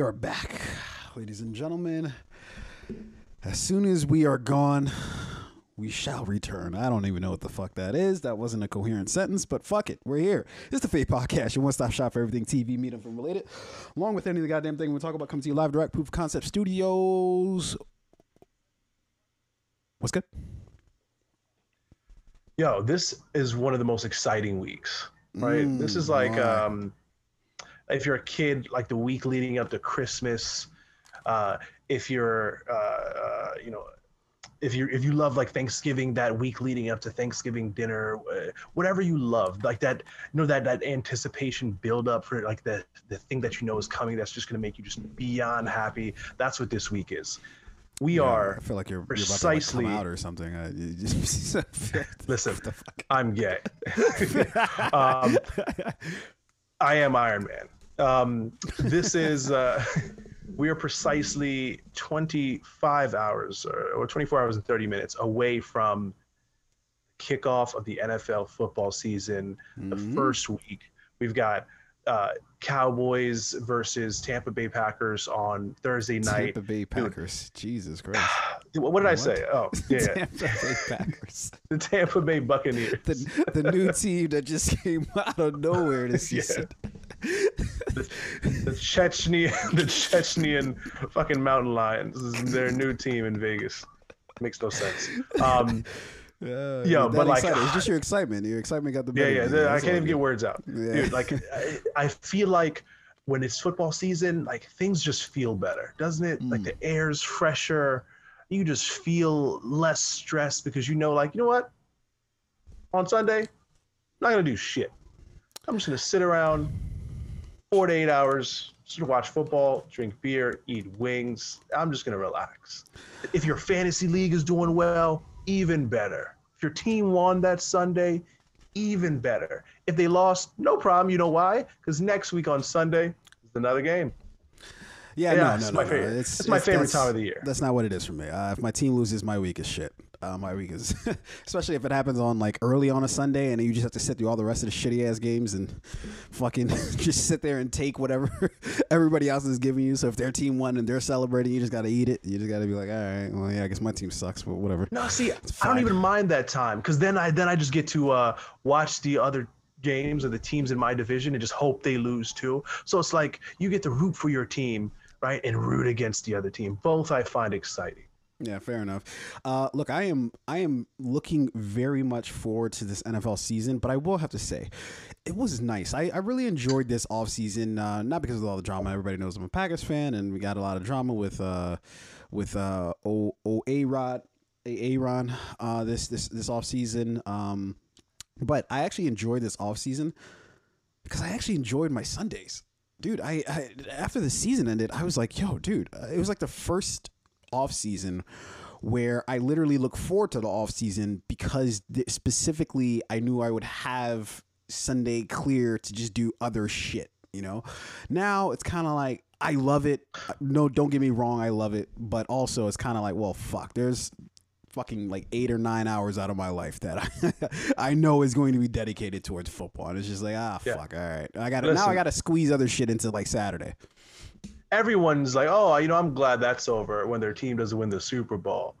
we are back, ladies and gentlemen. As soon as we are gone, we shall return. I don't even know what the fuck that is. That wasn't a coherent sentence, but fuck it. We're here. It's the Fade Podcast, your one stop shop for everything TV, media, and related. Along with any of the goddamn thing we talk about, comes to you live direct, Proof of Concept Studios. What's good? Yo, this is one of the most exciting weeks, right? Mm, this is like, right. um, if you're a kid, like the week leading up to Christmas. Uh, if you're, uh, uh, you know, if you if you love like Thanksgiving, that week leading up to Thanksgiving dinner, uh, whatever you love, like that, you know, that that anticipation build up for like the the thing that you know is coming, that's just gonna make you just beyond happy. That's what this week is. We Yeah, are I feel like you're, precisely- you're about to like, out or something. I, just, Listen, the fuck? I'm gay. um, I am Iron Man. Um, this is uh, we are precisely 25 hours or, or 24 hours and 30 minutes away from kickoff of the NFL football season. The Mhm. first week we've got uh, Cowboys versus Tampa Bay Packers on Thursday night. Tampa Bay Packers. Jesus Christ. What did I What? say? Oh, yeah, yeah. Tampa Bay Packers. the Tampa Bay Buccaneers. the, the new team that just came out of nowhere this Yeah. season. The, the Chechnya, the Chechnyan fucking mountain lions this is their new team in Vegas. Makes no sense. Um, Yo, but like- excited. it's just your excitement. Your excitement got the yeah, better. yeah. I That's can't even get words out. Yeah. Dude, like I, I feel like when it's football season, like things just feel better, doesn't it? Like Mm. the air's fresher. You just feel less stressed because you know, like, you know what? On Sunday, I'm not gonna do shit. I'm just gonna sit around four to eight hours, just watch football, drink beer, eat wings. I'm just gonna relax. If your fantasy league is doing well, even better. If your team won that Sunday, even better. If they lost, no problem. You know why? Because next week on Sunday is another game. Yeah, Yeah, no, no, it's no, my no. favorite- It's, it's my favorite time of the year. That's not what it is for me. Uh, if my team loses, my week is shit. Uh, my week is, especially if it happens on like early on a Sunday, and then you just have to sit through all the rest of the shitty ass games and fucking just sit there and take whatever everybody else is giving you. So if their team won and they're celebrating, you just got to eat it. You just got to be like, all right, well, yeah, I guess my team sucks, but whatever. No, see, I don't even mind that time because then I then I just get to uh, watch the other games of the teams in my division and just hope they lose too. So it's like you get to root for your team, right, and root against the other team. Both I find exciting. Yeah, fair enough. Uh, look, I am I am looking very much forward to this NFL season, but I will have to say, it was nice. I, I really enjoyed this offseason, uh, not because of all the drama. Everybody knows I'm a Packers fan, and we got a lot of drama with uh, with uh, O O A Rod A Aaron uh, this this this offseason. Um, but I actually enjoyed this offseason because I actually enjoyed my Sundays. Dude, I, I after the season ended, I was like, yo, dude, uh, it was like the first off season where I literally look forward to the off season because th- specifically I knew I would have Sunday clear to just do other shit, you know? Now it's kind of like I love it. Uh, No, don't get me wrong, I love it, but also it's kind of like, well, fuck. There's fucking like 8 or 9 hours out of my life that I, I know is going to be dedicated towards football. And it's just like, ah, Yeah. fuck. All right. I got to now I got to squeeze other shit into like Saturday. Everyone's like, oh, you know, I'm glad that's over when their team doesn't win the Super Bowl.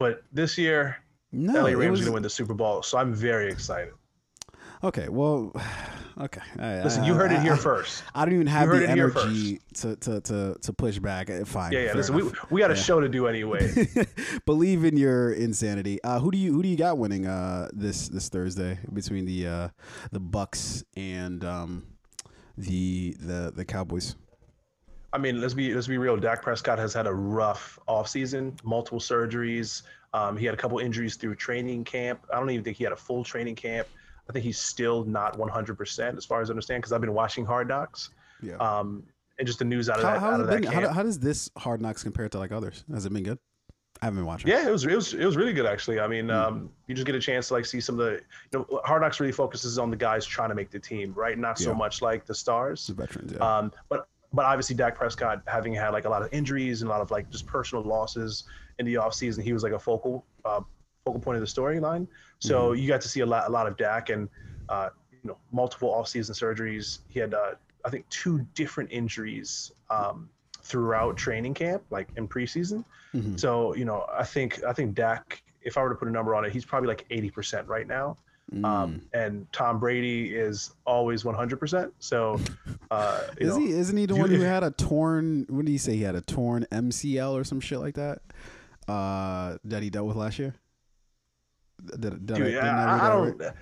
But this year, No, LA Rams was- going to win the Super Bowl, so I'm very excited. Okay, well, okay. I- Listen, I- you heard it here I- first. I don't even have the energy to, to, to, to push back. Uh, Fine. Yeah, yeah. Listen, we, we got a Yeah. show to do anyway. Believe in your insanity. Uh, who do you who do you got winning uh, this this Thursday between the uh, the Bucks and um, the the the Cowboys? I mean, let's be let's be real. Dak Prescott has had a rough offseason, multiple surgeries. Um, he had a couple injuries through training camp. I don't even think he had a full training camp. I think he's still not 100% as far as I understand because I've been watching Hard Knocks. Yeah. Um, and just the news out of how, that, how's out of that how, how does this Hard Knocks compare to like others? Has it been good? I haven't been watching. yeah, it was it was it was really good actually. I mean, Hmm. um, you just get a chance to like see some of the you know Hard Knocks really focuses on the guys trying to make the team, right? Not so Yeah. much like the stars. The veterans. Yeah. Um, but but obviously Dak Prescott having had like a lot of injuries and a lot of like just personal losses in the offseason, he was like a focal uh, focal point of the storyline. So Mm-hmm. you got to see a lot a lot of Dak and uh, you know multiple off-season surgeries. He had uh, I think two different injuries um, throughout training camp, like in preseason. Mhm. So you know, I think I think Dak, if I were to put a number on it, he's probably like eighty percent right now. Mm. Um, and Tom Brady is always one hundred percent. So, uh, Is know, he? Isn't he the you- one who had a torn? What did he say? He had a torn MCL or some shit like that. Uh, that he dealt with last year. Did, did, Dude, I I, I don't. right?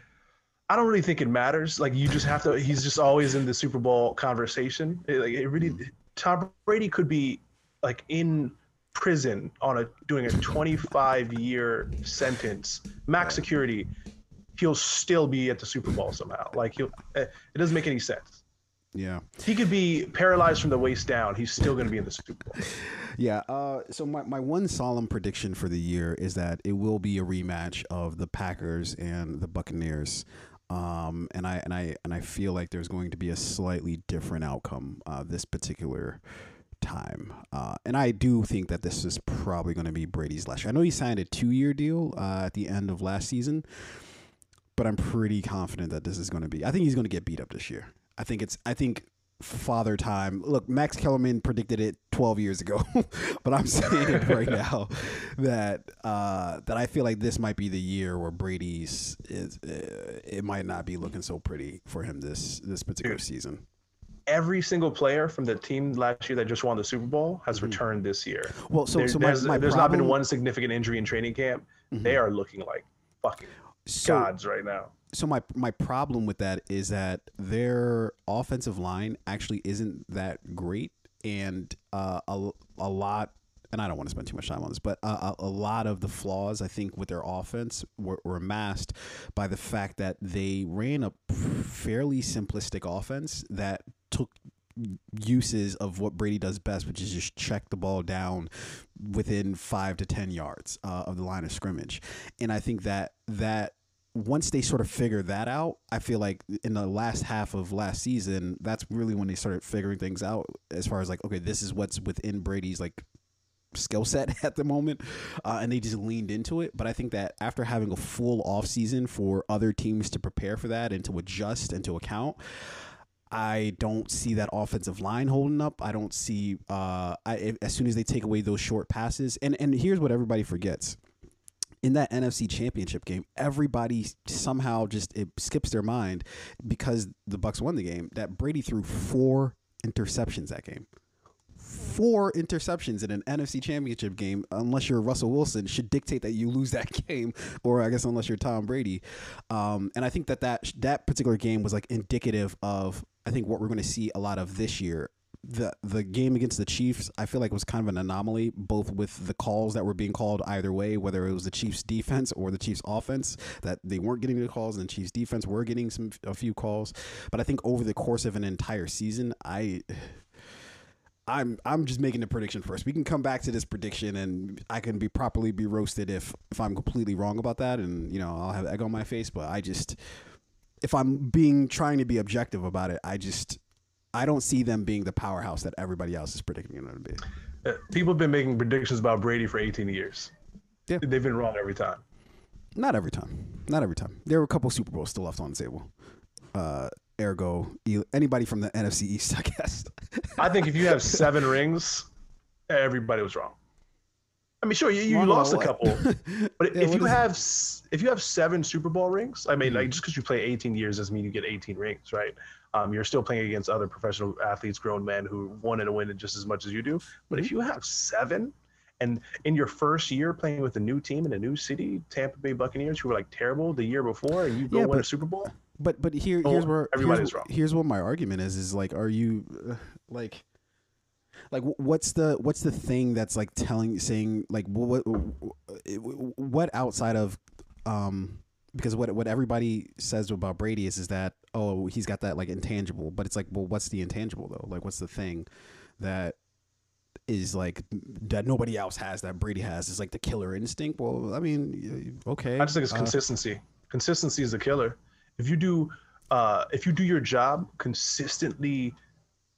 I don't really think it matters. Like you just have to. He's just always in the Super Bowl conversation. It, like it really, Tom Brady could be like in prison on a doing a 25 year sentence, max security. He'll still be at the Super Bowl somehow. Like he'll. eh, It doesn't make any sense. Yeah. He could be paralyzed from the waist down. He's still going to be in the Super Bowl. Yeah. Uh, so my, my one solemn prediction for the year is that it will be a rematch of the Packers and the Buccaneers. Um, and I and I and I feel like there's going to be a slightly different outcome uh, this particular time. Uh, and I do think that this is probably going to be Brady's last year. I know he signed a two year deal uh, at the end of last season, but I'm pretty confident that this is going to be. I think he's going to get beat up this year. I think it's. I think father time. Look, Max Kellerman predicted it 12 years ago, but I'm saying it right now that uh, that I feel like this might be the year where Brady's is. Uh, it might not be looking so pretty for him this this particular Dude. season. Every single player from the team last year that just won the Super Bowl has Mhm. returned this year. Well, so There- so my, there's my there's not been one significant injury in training camp. Mhm. They are looking like fucking so, gods right now. So my my problem with that is that their offensive line actually isn't that great, and uh, a a lot. And I don't want to spend too much time on this, but uh, a, a lot of the flaws I think with their offense were, were masked by the fact that they ran a fairly simplistic offense that took uses of what Brady does best, which is just check the ball down within five to ten yards uh, of the line of scrimmage. And I think that that once they sort of figure that out, I feel like in the last half of last season, that's really when they started figuring things out as far as like, okay, this is what's within Brady's like skill set at the moment uh, and they just leaned into it but i think that after having a full off season for other teams to prepare for that and to adjust and to account I don't see that offensive line holding up. I don't see uh, I, as soon as they take away those short passes. And and here's what everybody forgets: in that NFC Championship game, everybody somehow just it skips their mind because the Bucks won the game. That Brady threw four interceptions that game. Four interceptions in an NFC Championship game, unless you're Russell Wilson, should dictate that you lose that game, or I guess unless you're Tom Brady. Um, and I think that, that that particular game was like indicative of I think what we're going to see a lot of this year. The the game against the Chiefs, I feel like was kind of an anomaly, both with the calls that were being called either way, whether it was the Chiefs defense or the Chiefs offense, that they weren't getting the calls, and the Chiefs defense were getting some a few calls. But I think over the course of an entire season, I I'm I'm just making a prediction first. We can come back to this prediction, and I can be properly be roasted if if I'm completely wrong about that, and you know I'll have egg on my face. But I just, if I'm being trying to be objective about it, I just I don't see them being the powerhouse that everybody else is predicting them to be. Uh, People have been making predictions about Brady for 18 years. Yeah. They've been wrong every time. Not every time. Not every time. There were a couple Super Bowls still left on the table. Uh, ergo, anybody from the NFC East, I guess. I think if you have seven rings, everybody was wrong. I mean, sure, you, you lost a couple, but Yeah, if you have s- if you have seven Super Bowl rings, I mean, Mhm. like just because you play 18 years doesn't mean you get 18 rings, right? Um, you're still playing against other professional athletes, grown men who wanted to win it just as much as you do. But if you have seven, and in your first year playing with a new team in a new city, Tampa Bay Buccaneers, who were like terrible the year before, and you go Yeah, win a Super Bowl, But but here Oh, here's where everybody's here's, wrong. here's what my argument is is like are you uh, like like what's the what's the thing that's like telling saying like what what outside of um because what what everybody says about Brady is is that oh he's got that like intangible but it's like well what's the intangible though like what's the thing that is like that nobody else has that Brady has is like the killer instinct well I mean okay I just think it's uh, consistency. Consistency is the killer. If you do, uh, if you do your job consistently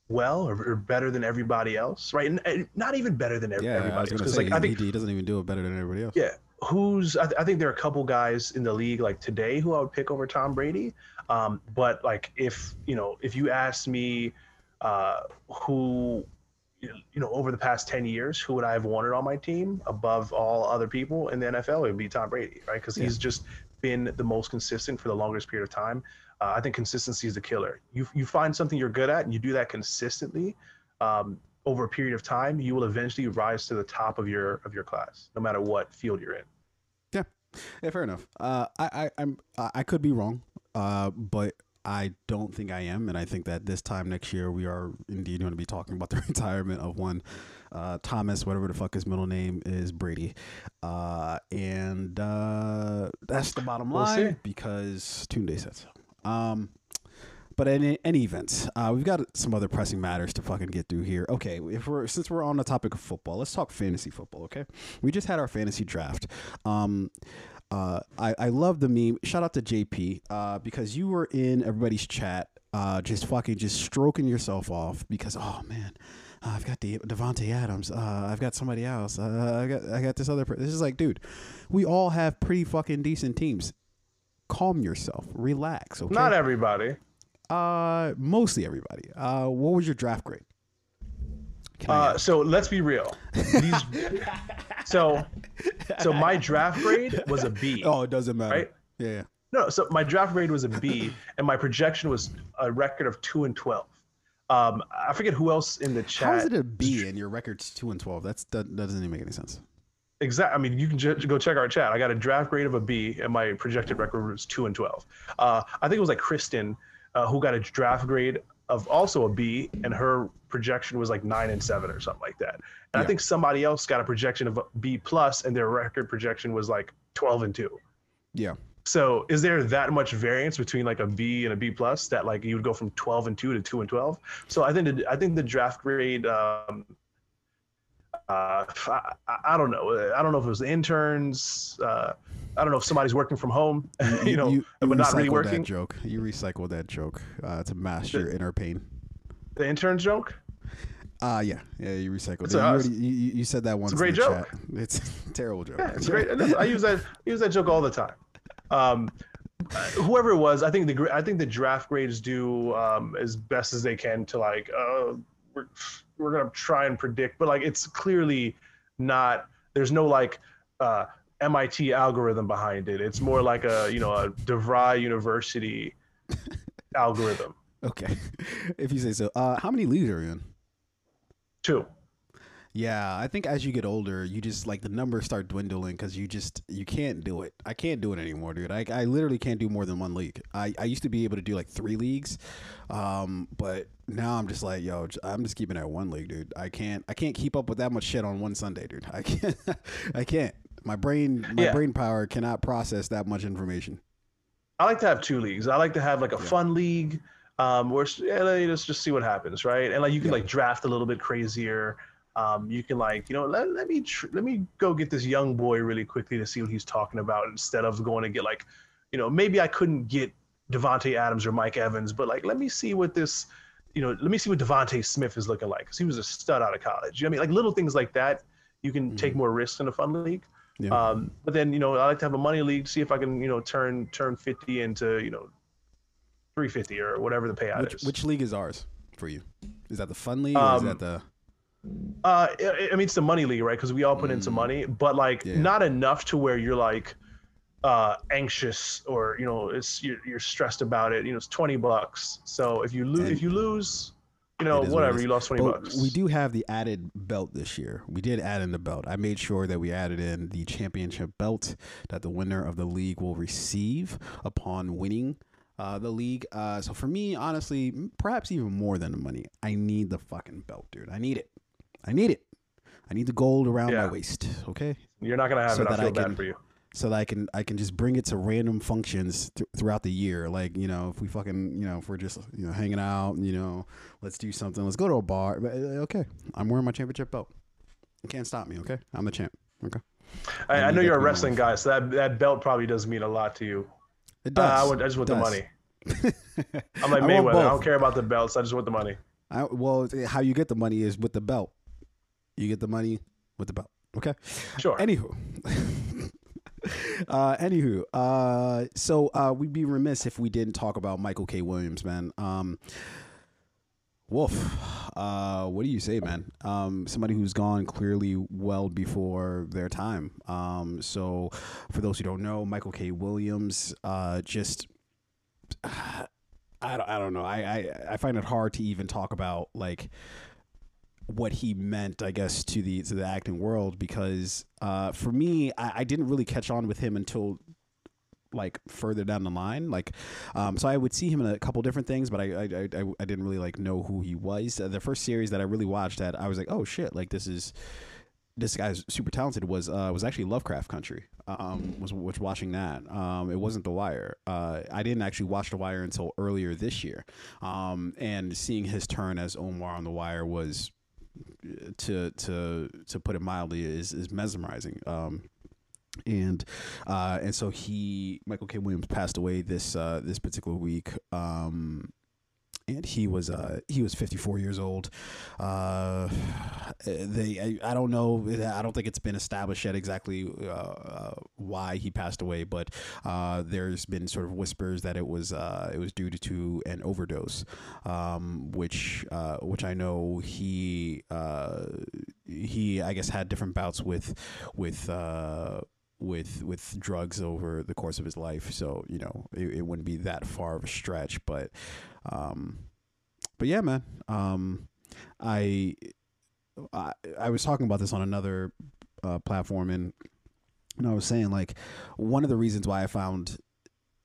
well or, or better than everybody else, right? And, and not even better than ev- yeah everybody else, because like I think he doesn't even do it better than everybody else yeah, who's I, th- I think there are a couple guys in the league like today who I would pick over Tom Brady. Um, but like if you know if you asked me uh, who you know over the past 10 years who would i have wanted on my team above all other people in the nfl it would be tom brady right? Because he's just been the most consistent for the longest period of time. Uh, i think consistency is the killer. You, you find something you're good at and you do that consistently um, over a period of time you will eventually rise to the top of your of your class no matter what field you're in Yeah, yeah, fair enough. Uh, I, I, I'm, I could be wrong, uh, but I don't think I am, and I think that this time next year we are indeed going to be talking about the retirement of one uh, Thomas, whatever the fuck his middle name is, Brady, uh, and uh, that's the bottom We'll line see. because Tunde said so. Um, but in any event, uh, we've got some other pressing matters to fucking get through here. Okay, if we're since we're on the topic of football, let's talk fantasy football. Okay, we just had our fantasy draft. Um, uh, I I love the meme. Shout out to JP uh, because you were in everybody's chat, uh, just fucking just stroking yourself off because oh man. I've got De- Davante Adams. Uh, I've got somebody else. Uh, I got I got this other. Per- this is like, dude, we all have pretty fucking decent teams. Calm yourself. Relax. Okay. not everybody Uh, mostly everybody. Uh, what was your draft grade? Uh, so let's be real. These, so, so my draft grade was a B. oh, it doesn't matter. right? Yeah, yeah. No, so my draft grade was a B, and my projection was a record of two and twelve. Um, I forget who else in the chat. How is it a B and your record's two and twelve? That's that, that doesn't even make any sense. Exactly. I mean, you can ju- go check our chat. I got a draft grade of a B, and my projected record was two and twelve. Uh, I think it was like Kristen, uh, who got a draft grade of also a B, and her projection was like nine and seven or something like that. And Yeah. I think somebody else got a projection of a B plus, and their record projection was like twelve and two. Yeah. So is there that much variance between like a B and a B plus that like you would go from 12 and 2 to 2 and 12? So I think the, I think the draft grade um uh I, I don't know. I don't know if it was the interns uh I don't know if somebody's working from home, you know, but not really recycled working. That joke. You recycled that joke uh, to mask your inner pain. The interns joke? Uh yeah, yeah. You recycled It's it. You, already, you, you you said that once. a great joke. Chat. It's a terrible joke. Yeah, it's great. I use that I use that joke all the time. Um, uh, whoever it was, I think the I think the draft grades do um, as best as they can to like uh, we're we're gonna try and predict, but like it's clearly not. There's no like uh, MIT algorithm behind it. It's more like a you know a DeVry University algorithm. Okay, if you say so. Uh, how many leagues are you in? Two. Yeah, I think as you get older, you just like the numbers start dwindling because you just you can't do it. I can't do it anymore, dude. I, I literally can't do more than one league. I, I used to be able to do like three leagues, um, but now I'm just like, yo, I'm just keeping it at one league, dude. I can't I can't keep up with that much shit on one Sunday, dude. I can't I can't. My brain my Yeah. brain power cannot process that much information. I like to have two leagues. I like to have like a fun league, um, where let's just see what happens, right? And like you can Yeah. like draft a little bit crazier. Um, you can like you know let, let me tr- let me go get this young boy really quickly to see what he's talking about instead of going to get like, you know, maybe I couldn't get Davante Adams or Mike Evans, but like let me see what this, you know, let me see what DeVonta Smith is looking like because he was a stud out of college. You know what I mean? Like little things like that, you can take more risks in a fun league. Yeah. Um, but then you know I like to have a money league, see if I can you know turn turn fifty into you know three fifty or whatever the payout which is. which league is ours for you? Is that the fun league or is Um, that the uh, I mean it's the money league, right? Because we all put in some money, but like Yeah. not enough to where you're like uh anxious or you know it's you're, you're stressed about it. You know it's twenty bucks. So if you lose, if you lose, you know is what whatever, you lost twenty But bucks. we do have the added belt this year. We did add in the belt. I made sure that we added in the championship belt that the winner of the league will receive upon winning uh, the league. Uh, so for me, honestly, perhaps even more than the money, I need the fucking belt, dude. I need it. I need it. I need the gold around Yeah. my waist. Okay. You're not gonna have so it. I that I feel bad can- for you. So that I can I can just bring it to random functions th- throughout the year. Like you know, if we fucking you know if we're just you know hanging out, you know, let's do something. Let's go to a bar. But, uh, Okay, I'm wearing my championship belt. You can't stop me. Okay, I'm the champ. Okay, I, I know you're a wrestling guy, so that that belt probably does mean a lot to you. it Uh, does. I, want, I just want the money. I'm like I Mayweather. I don't care about the belts. I just want the money. I, well, how you get the money is with the belt. You get the money with the belt. Okay. Sure. Anywho. uh anywho, uh so uh we'd be remiss if we didn't talk about Michael K. Williams, man. Um Wolf, uh, what do you say, man? Um, somebody who's gone clearly well before their time. Um, so, for those who don't know, Michael K. Williams, uh, just. I don't, I don't know. I, I, I find it hard to even talk about like what he meant, I guess, to the to the acting world because uh, for me, I, I didn't really catch on with him until like further down the line. Like, um, so I would see him in a couple different things, but I I, I, I didn't really like know who he was. Uh, the first series that I really watched that I was like, oh shit, like this is this guy's super talented was uh, was actually Lovecraft Country. Um, was was watching that. Um, it wasn't The Wire. Uh, I didn't actually watch The Wire until earlier this year. Um, and seeing his turn as Omar on The Wire was to to to put it mildly is is mesmerizing. Um, and uh, and so he Michael K. Williams passed away this uh, this particular week. Um, and he was uh, he was 54 years old. Uh, they I, I, don't know I don't think it's been established yet exactly uh, uh why he passed away, but uh, there's been sort of whispers that it was uh, it was due to an overdose, um, which which I know he he I guess had different bouts with with with with drugs over the course of his life. So you know, it, it wouldn't be that far of a stretch. But, um, but yeah, man. Um, I, I I was talking about this on another uh, platform, and and I was saying like one of the reasons why I found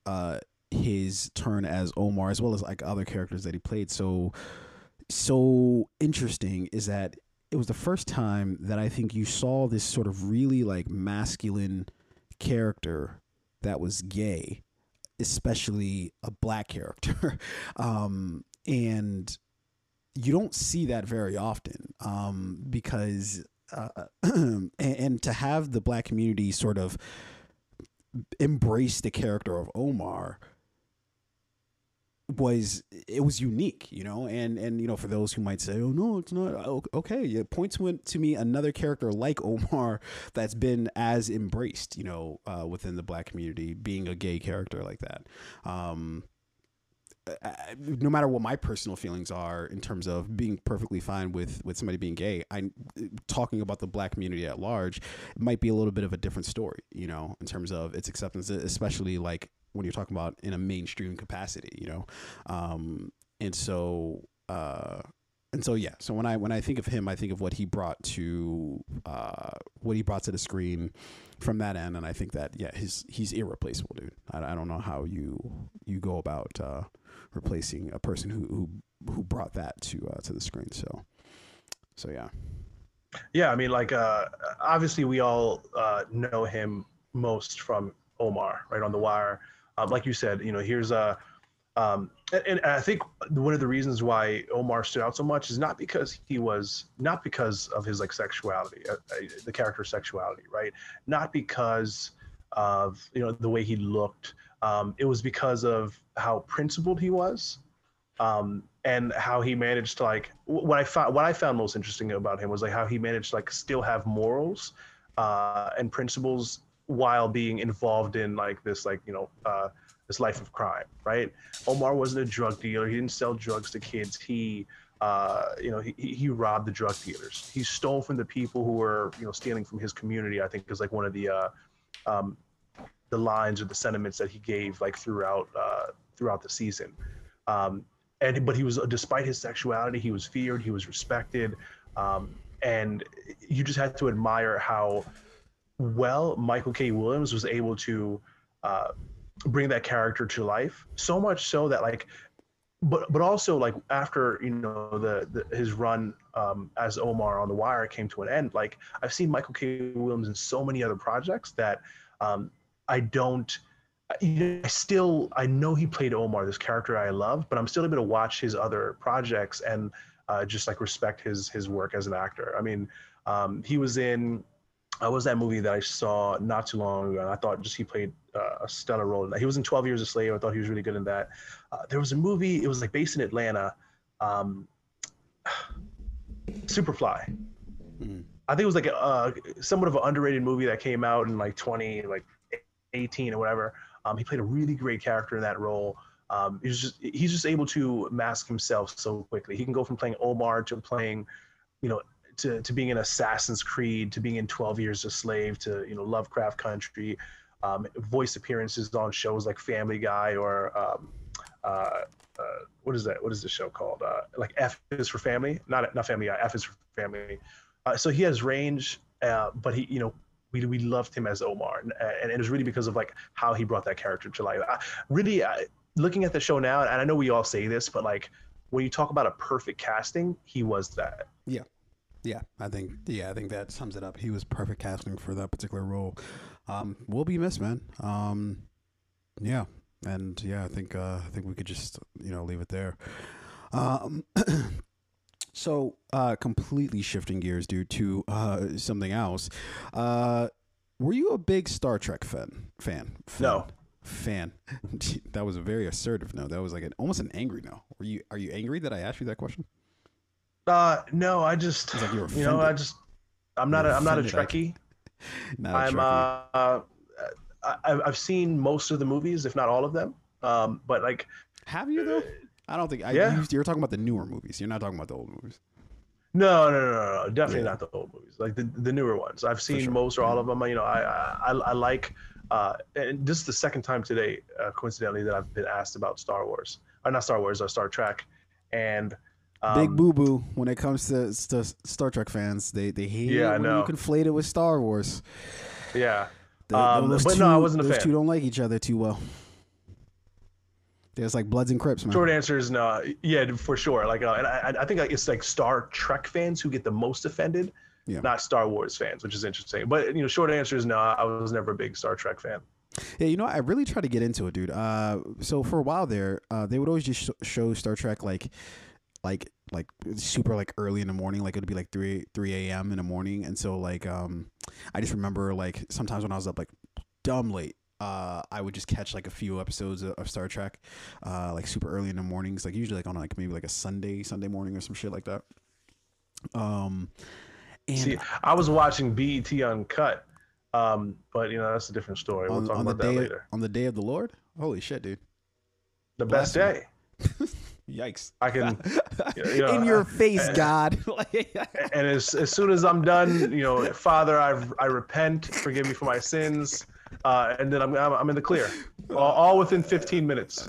uh, his turn as Omar, as well as like other characters that he played, so so interesting is that it was the first time that I think you saw this sort of really like masculine character that was gay, especially a black character. um, and you don't see that very often um, because, uh, and, and to have the black community sort of embrace the character of Omar was it was unique, you know, and and you know for those who might say, oh no, it's not okay. It points went to me another character like Omar that's been as embraced, you know, uh, within the black community, being a gay character like that. Um, no matter what my personal feelings are in terms of being perfectly fine with with somebody being gay, I talking about the black community at large might be a little bit of a different story, you know, in terms of its acceptance, especially like when you're talking about in a mainstream capacity, you know, um, and so uh, and so yeah. So when I when I think of him, I think of what he brought to uh, what he brought to the screen from that end, and I think that yeah, his he's irreplaceable, dude. I, I don't know how you you go about uh, replacing a person who who who brought that to uh, to the screen. So so yeah. Yeah, I mean, like uh, obviously we all uh, know him most from Omar, right on the Wire um, like you said, you know, here's a, um, and, and, I think one of the reasons why Omar stood out so much is not because he was, not because of his like sexuality, uh, uh, the character's sexuality, right? Not because of you know the way he looked. Um, it was because of how principled he was, um, and how he managed to like what I found. What I found most interesting about him was like how he managed to like still have morals uh, and principles while being involved in like this like you know uh, this life of crime right? Omar wasn't a drug dealer. He didn't sell drugs to kids. He uh, you know he, he robbed the drug dealers. He stole from the people who were you know stealing from his community i think is like one of the uh, um, the lines or the sentiments that he gave like throughout uh, throughout the season. Um, and but he was despite his sexuality he was feared he was respected. Um, and you just had to admire how well Michael K. Williams was able to uh, bring that character to life. So much so that like, but but also like after you know the, the his run um, as Omar on The Wire came to an end. Like I've seen Michael K. Williams in so many other projects that um, I don't. You know, I still I know he played Omar, this character I love, but I'm still able to watch his other projects and uh, just like respect his his work as an actor. I mean, um, he was in uh, was that movie that I saw not too long ago. And I thought just he played uh, a stellar role in that. He was in 12 Years a Slave. I thought he was really good in that. Uh, there was a movie, it was like based in Atlanta, um, Superfly. Mm-hmm. I think it was like a, uh, somewhat of an underrated movie that came out in like 20, like 18 or whatever. Um, he played a really great character in that role. Um, he's just he's just able to mask himself so quickly. He can go from playing Omar to playing, you know, to, to being in Assassin's Creed to being in Twelve Years a Slave to you know Lovecraft Country, um, voice appearances on shows like Family Guy or um, uh, uh, what is that? What is the show called? Uh, like F is for Family, not not Family Guy. F is for Family. Uh, so he has range, uh, but he you know we, we loved him as Omar, and, and it was really because of like how he brought that character to life. I, really, I, looking at the show now, and I know we all say this, but like when you talk about a perfect casting, he was that. Yeah. Yeah, I think yeah, I think that sums it up. He was perfect casting for that particular role. Um, will be missed, man. Um, yeah, and yeah, I think uh, I think we could just you know leave it there. Um, so uh, completely shifting gears, dude, to uh, something else. Uh, were you a big Star Trek fan? Fan? fan? No. Fan. that was a very assertive no. That was like an almost an angry no. Were you? Are you angry that I asked you that question? Uh, no, I just like you you know I just I'm not a, I'm not a Trekkie. Not a I'm Trekkie. uh, I, I've seen most of the movies, if not all of them. Um, but like Have you though? I don't think. I, Yeah. you, you're talking about the newer movies. You're not talking about the old movies. no, no, no, no, no definitely Yeah. not the old movies, like the the newer ones. I've seen sure. most or all of them. You know, I I, I I like. Uh, and this is the second time today, uh, coincidentally, that I've been asked about Star Wars, or not Star Wars, or Star Trek, and um, Big boo boo when it comes to, to Star Trek fans. They they hate Yeah, I when know. you conflate it with Star Wars. Yeah, The- Um, those but two, no, I wasn't a those fan. two don't like each other too well. There's like Bloods and Crips, man. Short answer is no. Yeah, for sure. Like, uh, and I, I think it's like Star Trek fans who get the most offended, Yeah. not Star Wars fans, which is interesting. But you know, short answer is no. I was never a big Star Trek fan. Yeah, you know, I really try to get into it, dude. Uh, so for a while there, uh, they would always just sh- show Star Trek like, like, like super like early in the morning. Like it would be like three three a.m. in the morning, and so like, um, I just remember like sometimes when I was up like dumb late. Uh, I would just catch like a few episodes of, of Star Trek, uh, like super early in the mornings, like usually like on like maybe like a Sunday, Sunday morning or some shit like that. Um, and See, I was watching BET Uncut, um, but you know that's a different story. We'll talk on the about that later. on the day of the Lord, holy shit, dude! The best day. Yikes! I can, you know, in your uh, face, uh, God. and as, as soon as I'm done, you know, Father, I I repent, forgive me for my sins, uh, and then I'm, I'm I'm in the clear, all, all within 15 minutes.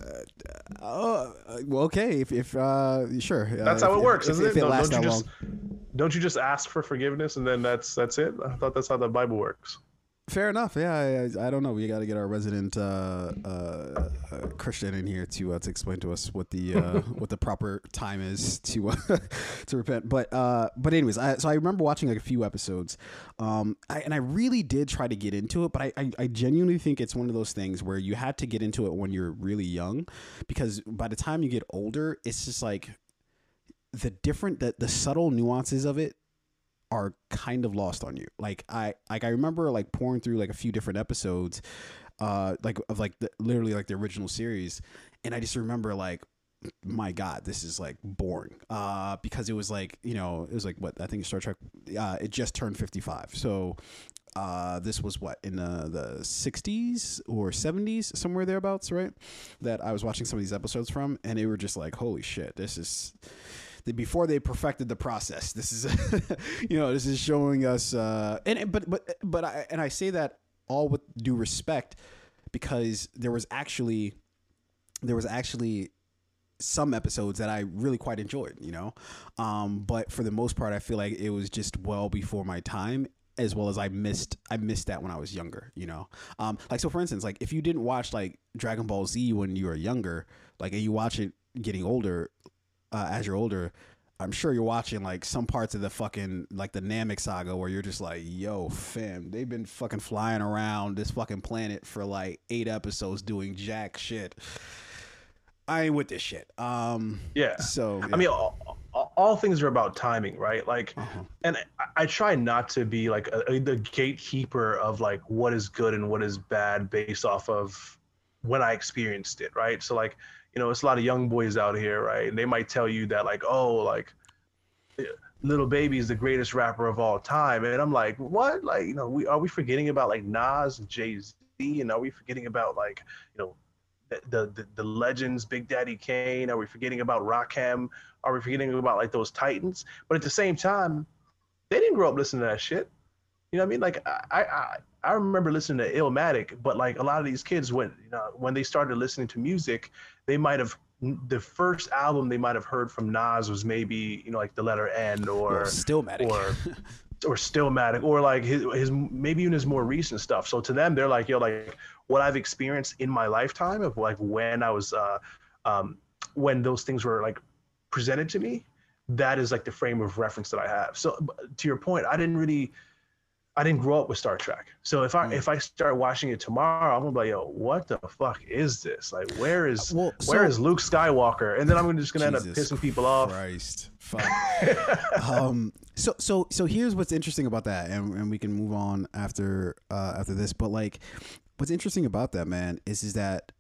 Oh, uh, well, okay. If, if uh, sure. Uh, That's if- how it works, if, isn't if it? it Don't- don't that you long. just don't you just ask for forgiveness and then that's that's it? I thought that's how the Bible works. Fair enough. Yeah, I, I, don't know. We got to get our resident uh, uh, uh, Christian in here to uh, to explain to us what the uh, what the proper time is to uh, to repent. But uh, but anyways, I, so I remember watching like a few episodes, um, I, and I really did try to get into it. But I, I I genuinely think it's one of those things where you had to get into it when you're really young, because by the time you get older, it's just like the different the, the subtle nuances of it are kind of lost on you. Like I like I remember like pouring through like a few different episodes uh like of like the, literally like the original series and I just remember like my god this is like boring uh because it was like you know it was like what I think Star Trek uh it just turned 55 so uh this was what in the the 60s or 70s somewhere thereabouts right that I was watching some of these episodes from and they were just like holy shit this is the- before they perfected the process. This is, you know, this is showing us, uh, and but but but I and I say that all with due respect because there was actually there was actually some episodes that I really quite enjoyed, you know, um, but for the most part, I feel like it was just well before my time. As well as I missed, I missed that when I was younger, you know. Um, like so, for instance, like if you didn't watch like Dragon Ball Z when you were younger, like and you watch it getting older, uh, as you're older, I'm sure you're watching like some parts of the fucking like the Namek saga where you're just like, yo, fam, they've been fucking flying around this fucking planet for like eight episodes doing jack shit. I ain't with this shit. Um, Yeah. so I mean, all, all, things are about timing, right? Like, uh and I, I try not to be like a, a, the gatekeeper of like what is good and what is bad based off of when I experienced it, right? So like, you know, it's a lot of young boys out here, right? And they might tell you that like, oh, like Lil Baby is the greatest rapper of all time, and I'm like, what? Like, you know, we are we forgetting about like Nas and Jay Z, and are we forgetting about like, you know, the, the the legends, Big Daddy Kane? Are we forgetting about Rakim? Are we forgetting about like those titans? But at the same time, they didn't grow up listening to that shit. You know what I mean? Like I I I remember listening to Illmatic, but like a lot of these kids when you know when they started listening to music, they might have the first album they might have heard from Nas was maybe you know like the letter N or Well, Stillmatic. or or Stillmatic or like his his maybe even his more recent stuff. So to them, they're like yo like what I've experienced in my lifetime of like when I was uh um when those things were like presented to me. That is like the frame of reference that I have. So to your point, I didn't really I didn't grow up with Star Trek. So if I Mm. if I start watching it tomorrow, I'm gonna be like, yo, what the fuck is this? Like, where is well, where so- is Luke Skywalker? And then I'm just gonna end up pissing people off. Christ. Fuck. um so so so here's what's interesting about that and, and we can move on after uh after this but like what's interesting about that man is is that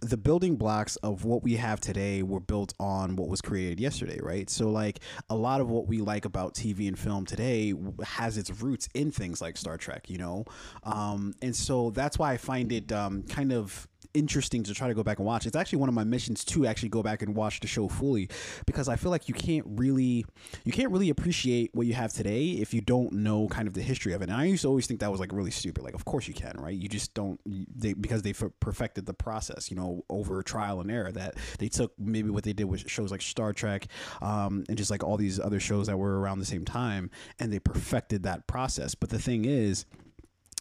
the building blocks of what we have today were built on what was created yesterday, right? So, like, a lot of what we like about TV and film today has its roots in things like Star Trek, you know? Um, and so that's why I find it um, kind of interesting to try to go back and watch. It's actually one of my missions to actually go back and watch the show fully because I feel like you can't really you can't really appreciate what you have today if you don't know kind of the history of it. And I used to always think that was like really stupid. Like, of course you can, right? You just don't they because they perfected the process, you know, over trial and error. That they took maybe what they did with shows like Star Trek um, and just like all these other shows that were around the same time, and they perfected that process. But the thing is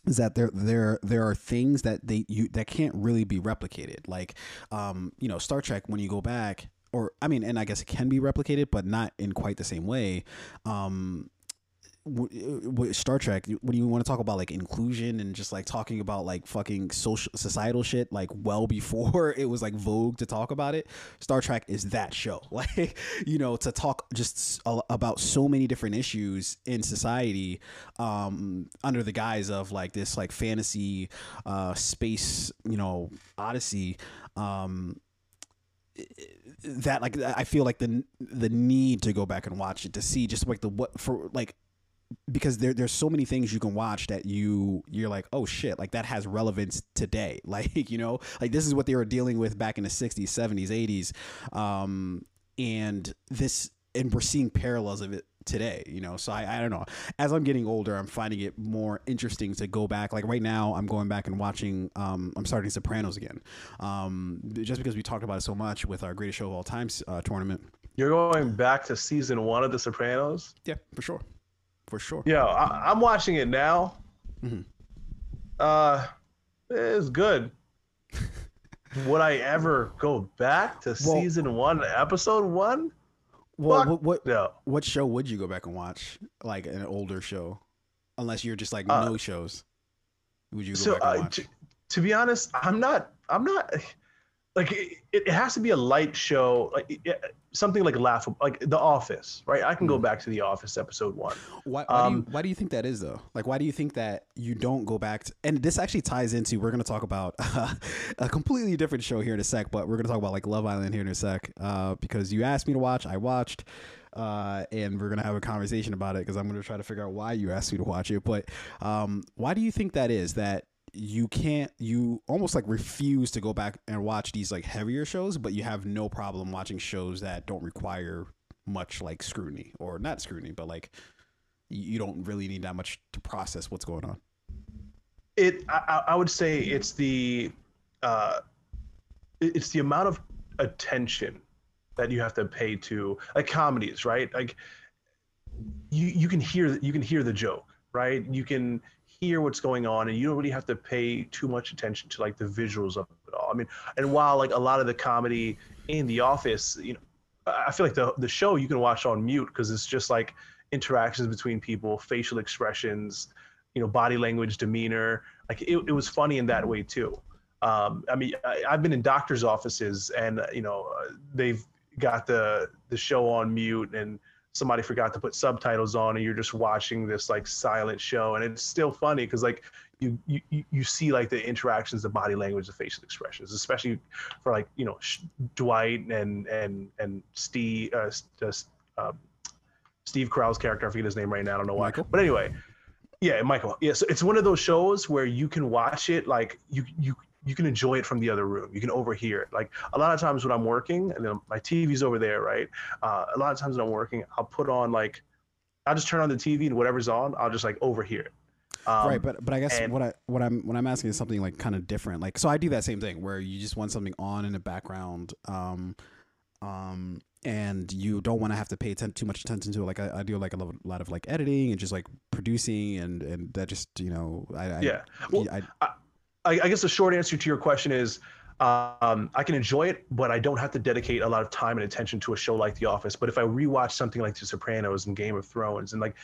is that there there there are things that they you that can't really be replicated. Like um you know Star Trek when you go back or I mean and I guess it can be replicated but not in quite the same way um Star Trek, when you want to talk about like inclusion and just like talking about like fucking social societal shit, like well before it was like vogue to talk about it, Star Trek is that show. Like, you know, to talk just about so many different issues in society, um, under the guise of like this like fantasy, uh, space, you know, odyssey, um, that like I feel like the the need to go back and watch it to see just like the what for like because there there's so many things you can watch that you you're like oh shit like that has relevance today. Like you know like this is what they were dealing with back in the 60s 70s 80s um and this and we're seeing parallels of it today you know? So I, I don't know. As i'm getting older i'm finding it more interesting to go back. Like right now i'm going back and watching um i'm starting sopranos again. Um just because we talked about it so much with our greatest show of all time uh, tournament. You're going back to season one of The Sopranos. yeah for sure for sure Yeah, I, I'm watching it now. Mhm. Uh, it's good. Would I ever go back to Well- season one, episode one? well Fuck what, what No. what show would you go back and watch like an older show unless you're just like Uh, no shows would you go So, back and uh, watch to, to be honest, I'm not. I'm not. Like it, it has to be a light show, like it- something like laughable, like The Office, right? I can go Mhm. back to The Office episode one. Why, why, do you, Um, why do you think that is though? Like, why do you think that you don't go back? To, and this actually ties into we're going to talk about a completely different show here in a sec, but we're going to talk about like Love Island here in a sec uh, because you asked me to watch, I watched, uh, and we're going to have a conversation about it because I'm going to try to figure out why you asked me to watch it. But um, why do you think that is? That you can't, you almost like refuse to go back and watch these like heavier shows, but you have no problem watching shows that don't require much like scrutiny or not scrutiny, but like you don't really need that much to process what's going on. It, I- I would say, it's the, uh, it's the amount of attention that you have to pay to like comedies, right? Like you you can hear you can hear the joke, right? You can hear what's going on, and you don't really have to pay too much attention to like the visuals of it all. I mean, and while like a lot of the comedy in The Office, you know, I feel like the the show you can watch on mute because it's just like interactions between people, facial expressions, you know, body language, demeanor. Like it, it was funny in that way too. Um, I mean, I, I've been in doctors' offices, and you know, they've got the the show on mute, and somebody forgot to put subtitles on, and you're just watching this like silent show, and it's still funny because like you, you you- see like the interactions, the body language, the facial expressions, especially for like you know Dwight and and and Steve, uh, um, Steve Carell's character. I forget his name right now. I don't know why. Michael? But anyway, yeah, Michael. Yeah, so it's one of those shows where you can watch it like you you you can enjoy it from the other room. You can overhear it. Like a lot of times when I'm working, and then my TV's over there, right? Uh, a lot of times when I'm working, I'll put on like, I'll just turn on the TV and whatever's on, I'll just like overhear it. Um, right, but but I guess and, what I what I'm what I'm asking is something like kind of different. Like, so I do that same thing where you just want something on in the background, um, um, and you don't want to have to pay atten- too much attention to it. Like I, I do like a lot of like editing and just like producing, and and that just you know I, yeah. Well, I, I, I guess the short answer to your question is um, I can enjoy it, but I don't have to dedicate a lot of time and attention to a show like The Office. But if I rewatch something like The Sopranos and Game of Thrones and like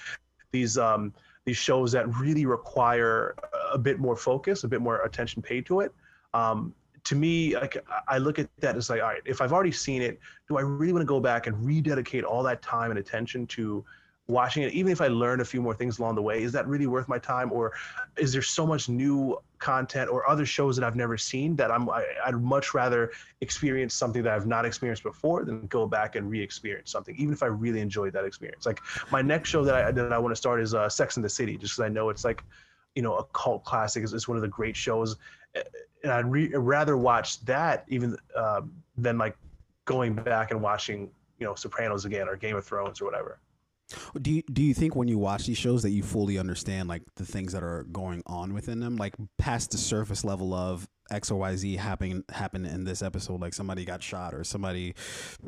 these um, these shows that really require a bit more focus, a bit more attention paid to it, um, to me, like I look at that as like, all right, if I've already seen it, do I really want to go back and rededicate all that time and attention to watching it, even if I learn a few more things along the way, is that really worth my time? Or is there so much new content or other shows that I've never seen that I'm, I, i would much rather experience something that I've not experienced before than go back and re-experience something, even if I really enjoyed that experience. Like my next show that I, that I want to start is uh, Sex in the City, just because I know it's like, you know, a cult classic. It's, it's one of the great shows. And I'd re- rather watch that even uh, than like going back and watching, you know, Sopranos again or Game of Thrones or whatever. Do you, do you think when you watch these shows that you fully understand like the things that are going on within them, like past the surface level of X or Y Z happening happened in this episode, like somebody got shot or somebody,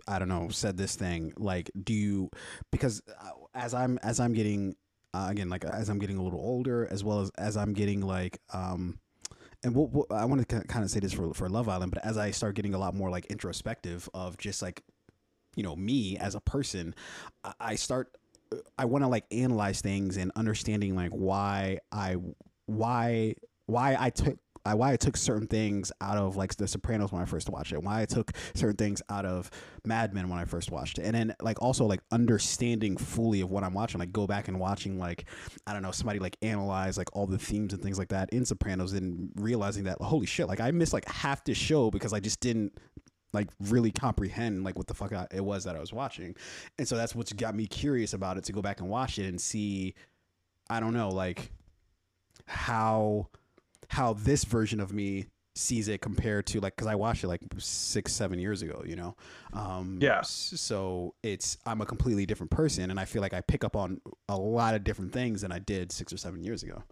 I don't know, said this thing. Like, do you? Because uh, as I'm as I'm getting uh, again, like as I'm getting a little older, as well as as I'm getting like um and we'll, we'll, I want to kind of say this for for Love Island, but as I start getting a lot more like introspective of just like you know me as a person, I start I want to like analyze things and understanding like why I why why I took I, why I took certain things out of like The Sopranos when I first watched it, why I took certain things out of Mad Men when I first watched it, and then like also like understanding fully of what I'm watching, like go back and watching like I don't know somebody like analyze like all the themes and things like that in Sopranos, and realizing that holy shit, like I missed like half the show because I just didn't like really comprehend like what the fuck I, it was that I was watching. And so that's what's got me curious about it to go back and watch it and see I don't know like how how this version of me sees it compared to like because I watched it like six seven years ago you know? Um yeah. so it's I'm a completely different person and I feel like I pick up on a lot of different things than I did six or seven years ago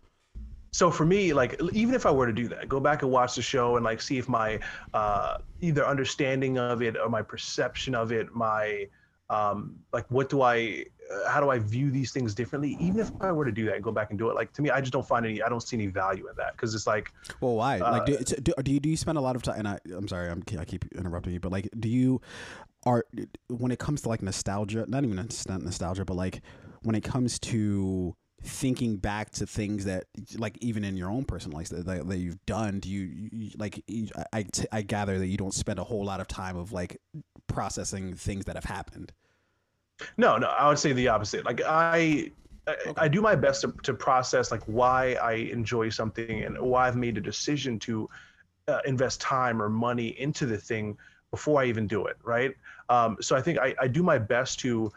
so for me like even if i were to do that go back and watch the show and like see if my uh, either understanding of it or my perception of it my um, like what do i uh, how do i view these things differently? Even if i were to do that and go back and do it like to me i just don't find any i don't see any value in that because it's like well why? uh, like do, do, do, you, do you spend a lot of time and I, i'm sorry I'm, i keep interrupting you but like do you are when it comes to like nostalgia not even nostalgia but like when it comes to thinking back to things that like even in your own personal life that, that, that you've done do you, you like I, t- I gather that you don't spend a whole lot of time of like processing things that have happened. No no i would say the opposite. Like i okay. I, do my best to, to process like why i enjoy something and why i've made a decision to uh, invest time or money into the thing before i even do it right? Um, so i think I, I do my best to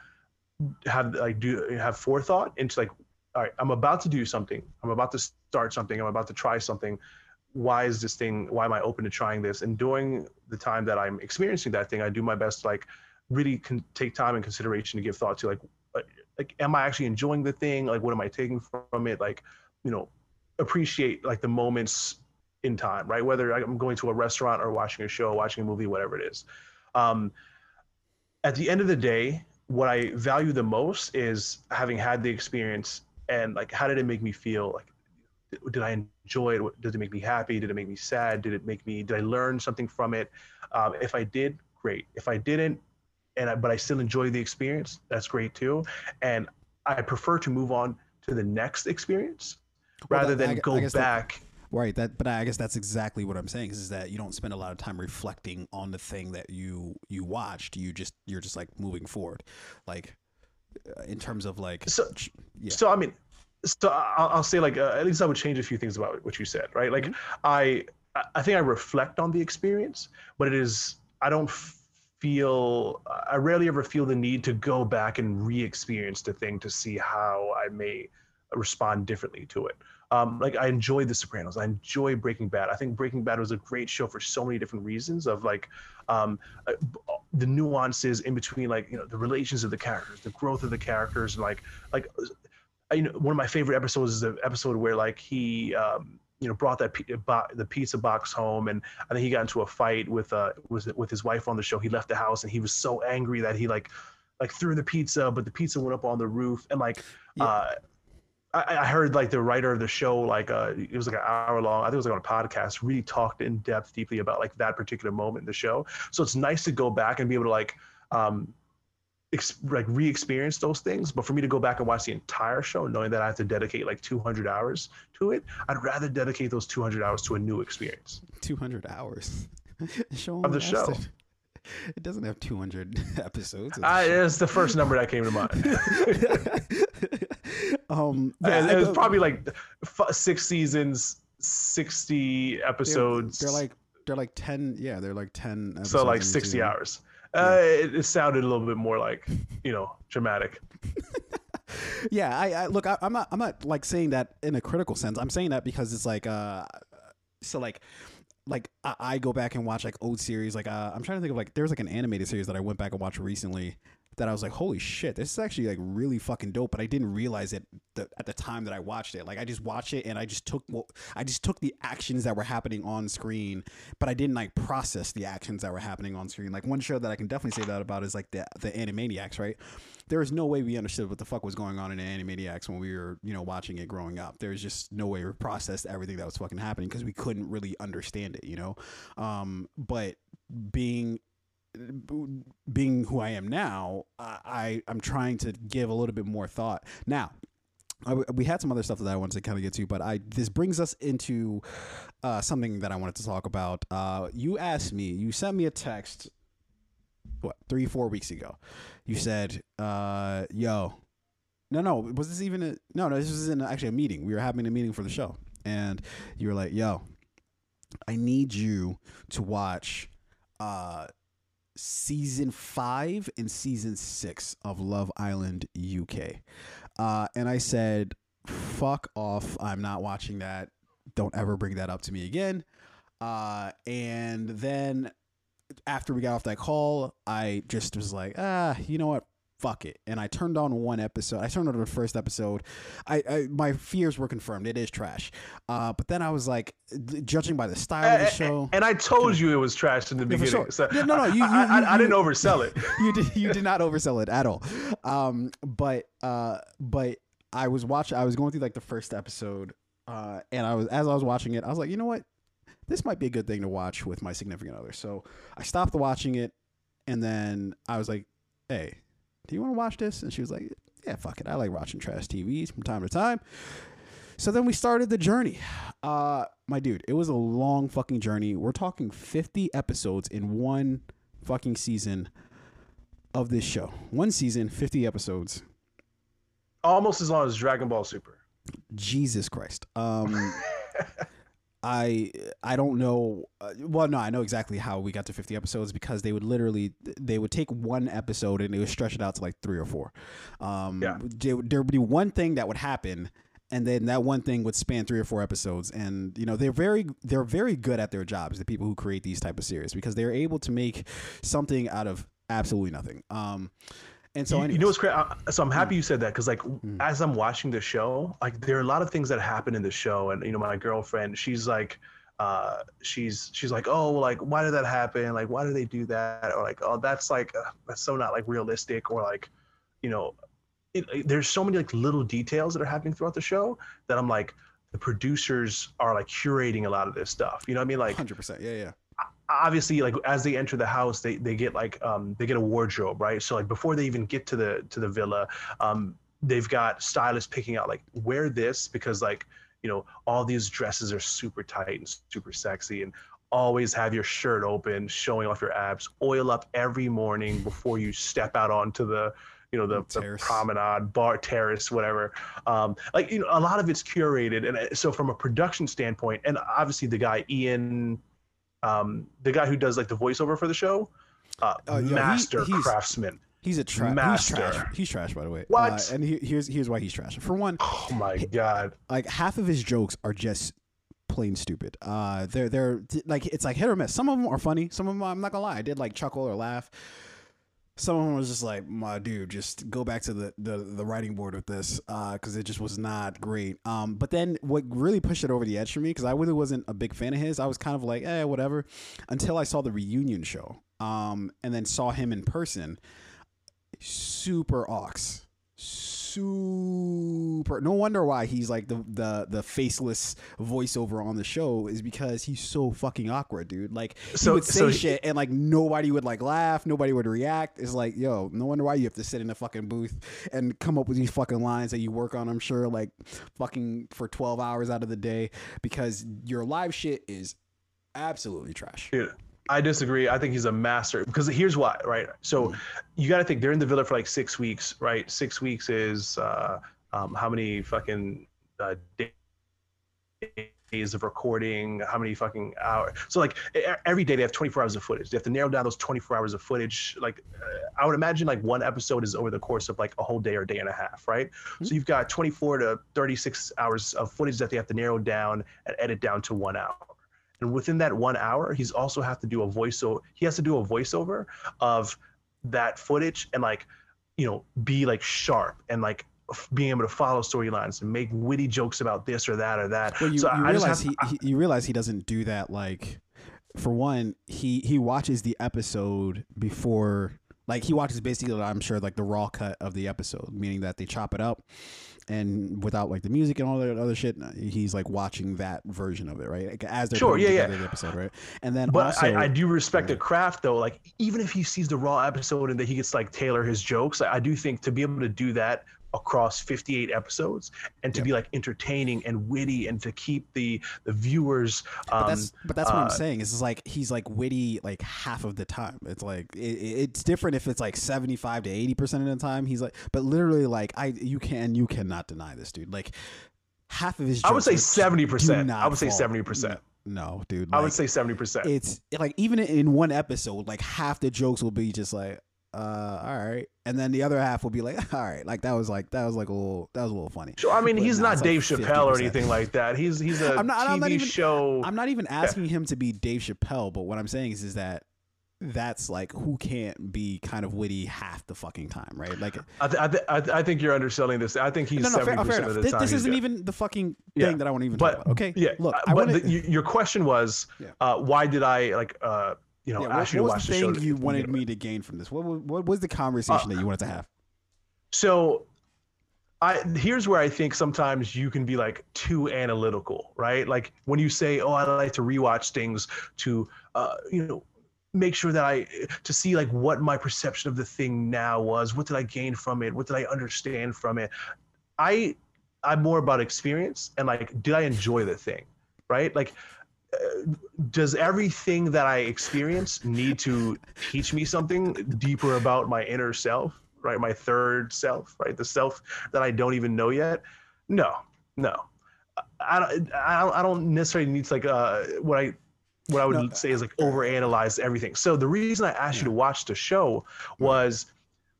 have like do have forethought into like all right, I'm about to do something. I'm about to start something. I'm about to try something. Why is this thing? Why am I open to trying this? And during the time that I'm experiencing that thing, I do my best to like really take time and consideration to give thought to like, uh, like, am I actually enjoying the thing? Like, what am I taking from it? Like, you know, appreciate like the moments in time, right? Whether I'm going to a restaurant or watching a show, watching a movie, whatever it is. Um, at the end of the day, what I value the most is having had the experience and like how did it make me feel? Like did i enjoy it? Did it make me happy? Did it make me sad? Did it make me did i learn something from it? Um, if i did great. If i didn't and I, but i still enjoy the experience that's great too. And i prefer to move on to the next experience well, rather that, than I, go I back that, right that but i guess that's exactly what i'm saying is, that you don't spend a lot of time reflecting on the thing that you you watched. You just you're just like moving forward. Like in terms of like so yeah. so i mean so I'll, I'll say like uh, at least i would change a few things about what you said right like mm-hmm. i i think i reflect on the experience but it is i don't feel i rarely ever feel the need to go back and re-experience the thing to see how i may respond differently to it. Um, like I enjoyed The Sopranos. I enjoy Breaking Bad. I think Breaking Bad was a great show for so many different reasons. Of like um, uh, the nuances in between, like you know, the relations of the characters, the growth of the characters, and like like you know, one of my favorite episodes is the episode where like he um, you know brought that the pizza box home and i think he got into a fight with uh was with his wife on the show he left the house and he was so angry that he like like threw the pizza but the pizza went up on the roof and like yeah. uh I, I heard like the writer of the show like uh it was like an hour long i think it was like on a podcast really talked in depth deeply about like that particular moment in the show so it's nice to go back and be able to like um ex- like re-experience those things. But for me to go back and watch the entire show, knowing that I have to dedicate like 200 hours to it, I'd rather dedicate those 200 hours to a new experience. 200 hours. show of the show. It. it doesn't have 200 episodes. Uh, it's the first number that came to mind. Um, yeah, it was probably like six seasons, 60 episodes. They're, they're like they're like 10 yeah they're like 10 so like 60 hours uh, it, it, sounded a little bit more like you know dramatic. yeah, I, I look. I, am not. I'm not like saying that in a critical sense. I'm saying that because it's like uh, so like like I, I go back and watch like old series. Like uh, I'm trying to think of like there's like an animated series that I went back and watched recently that I was like, holy shit, this is actually like really fucking dope. But I didn't realize it the, at the time that I watched it. Like I just watched it and I just took well, I just took the actions that were happening on screen, but I didn't like process the actions that were happening on screen. Like one show that I can definitely say that about is like the the Animaniacs, right? There is no way we understood what the fuck was going on in Animaniacs when we were you know watching it growing up. There's just no way we processed everything that was fucking happening because we couldn't really understand it, you know. Um, but being being who I am now, I I'm trying to give a little bit more thought. Now, I, we had some other stuff that I wanted to kind of get to, but I this brings us into uh, something that I wanted to talk about. Uh, you asked me, you sent me a text, what three four weeks ago. You said, uh, "Yo, no, no, was this even a no, no? This was in actually a meeting. We were having a meeting for the show, and you were like, "Yo, I need you to watch." Uh, season five and season six of Love Island UK. Uh, and I said, fuck off. I'm not watching that. Don't ever bring that up to me again. Uh, and then after we got off that call, I just was like, ah, you know what? Fuck it. And I turned on one episode. I turned on the first episode. I, I my fears were confirmed. It is trash. Uh, but then I was like, judging by the style of the show. And I told you it was trash in the beginning. Sure. So no, no, you, you, I, I, I, didn't oversell it. you did. You did not oversell it at all. Um, but uh, but I was watching. I was going through like the first episode. Uh, and I was as I was watching it, I was like, you know what, this might be a good thing to watch with my significant other. So I stopped watching it, and then I was like, hey, do you want to watch this? And she was like, yeah, fuck it. I like watching trash TVs from time to time. So then we started the journey. Uh, my dude, it was a long fucking journey. We're talking 50 episodes in one fucking season of this show. One season, 50 episodes. Almost as long as Dragon Ball Super. Jesus Christ. Um I I don't know. Uh, well, no, I know exactly how we got to 50 episodes because they would literally they would take one episode and they would stretch it out to like three or four. Um, yeah. There, there would be one thing that would happen, and then that one thing would span three or four episodes. And you know they're very they're very good at their jobs. The people who create these type of series because they're able to make something out of absolutely nothing. Um, and so, you, you know what's great? So I'm happy mm. you said that because, like, mm. as I'm watching the show, like, there are a lot of things that happen in the show, and you know, my girlfriend, she's like, uh, she's she's like, oh, like, why did that happen? Like, why did they do that? Or like, oh, that's like, uh, that's so not like realistic, or like, you know, it, it, there's so many like little details that are happening throughout the show that I'm like, the producers are like curating a lot of this stuff. You know what I mean? Like, hundred percent, yeah, yeah obviously like as they enter the house they they get like um they get a wardrobe right? So like before they even get to the to the villa um they've got stylists picking out like wear this because like you know all these dresses are super tight and super sexy and always have your shirt open showing off your abs oil up every morning before you step out onto the you know the, the promenade bar terrace whatever. Um like you know a lot of it's curated. And uh, so from a production standpoint and obviously the guy Iain um, the guy who does like the voiceover for the show, uh, uh yeah, master he, craftsman. He's a tra- Master. He's trash. He's trash, by the way. What? Uh, and he, here's here's why he's trash. For one, Oh my god. like half of his jokes are just plain stupid. Uh, they're they're like it's like hit or miss. Some of them are funny. Some of them I'm not gonna lie, I did like chuckle or laugh. Some of them was just like, my dude, just go back to the the, the writing board with this, because it just was not great. Um, but then what really pushed it over the edge for me, because I really wasn't a big fan of his. I was kind of like, eh, whatever, until I saw the reunion show, um, and then saw him in person. Super ox, super. No wonder why he's like the the the faceless voiceover on the show is because he's so fucking awkward, dude. Like he So- would say so he- shit and like nobody would like laugh, nobody would react. It's like, yo, no wonder why you have to sit in a fucking booth and come up with these fucking lines that you work on. I'm sure like fucking for 12 hours out of the day because your live shit is absolutely trash. Dude, I disagree. I think he's a master because here's why, right? So Mm. you got to think they're in the villa for like six weeks, right? Six weeks is uh, um, how many fucking uh, days of recording? How many fucking hours? So like every day they have 24 hours of footage. They have to narrow down those 24 hours of footage. Like uh, I would imagine like one episode is over the course of like a whole day or day and a half, right? So you've got 24 to 36 hours of footage that they have to narrow down and edit down to one hour. And within that one hour, he's also have to do a voiceover. He has to do a voiceover of that footage and like, you know, be like sharp and like being able to follow storylines and make witty jokes about this or that or that. Well, you, so you I just realize he, he you realize he doesn't do that like for one, he he watches the episode before like he watches basically I'm sure like the raw cut of the episode, meaning that they chop it up and without like the music and all that other shit, uh, he's like watching that version of it, right? Like, as they're Sure, yeah, yeah. the episode, right? And then but also I, I do respect yeah. the craft though. Like even if he sees the raw episode and that he gets like tailor his jokes, I, I do think to be able to do that across 58 episodes and to Yeah. be like entertaining and witty and to keep the the viewers um, But that's but that's what I'm uh, saying. Is like he's like witty like half of the time. It's like it, it's different if it's like 75 to 80 percent of the time. He's like, but literally like I you can you cannot deny this dude. Like half of his. I would say 70%. not I would say 70%. No, dude. I would say 70%. it's like even in one episode, like half the jokes will be just like, uh, all right, and then the other half will be like, all right, like that was like that was like a little that was a little funny. Sure, I mean, But he's not it's like Dave Chappelle or 50%. anything like that. He's he's a I'm not- TV I'm not even- show. I'm not even asking him to be Dave Chappelle, but what I'm saying is, is that that's like who can't be kind of witty half the fucking time, right? Like, I, th- I, th- I, th- I think you're underselling this. I think he's no, no, fair, seventy fair percent of the This, time. this isn't even the fucking Yeah, thing that I want to even but- talk about. Okay, Yeah, look, uh, I but want the, your question was, Yeah. uh, why did I like, uh, you know, yeah, ask what, you to what watch was the thing you wanted me to gain from this? What, what was the conversation Uh, that you wanted to have? So I here's where I think sometimes you can be like too analytical, right? Like when you say, "Oh, I like to rewatch things to uh, you know, make sure that I to see like what my perception of the thing now was, what did I gain from it? What did I understand from it?" I I'm more about experience and like did I enjoy the thing, right? Like uh, does everything that I experience need to teach me something deeper about my inner self, right? My third self, right? The self that I don't even know yet? No, no. I don't, I don't, necessarily need to like, uh, what I, what I would No, say is like overanalyze everything. So the reason I asked you to watch the show was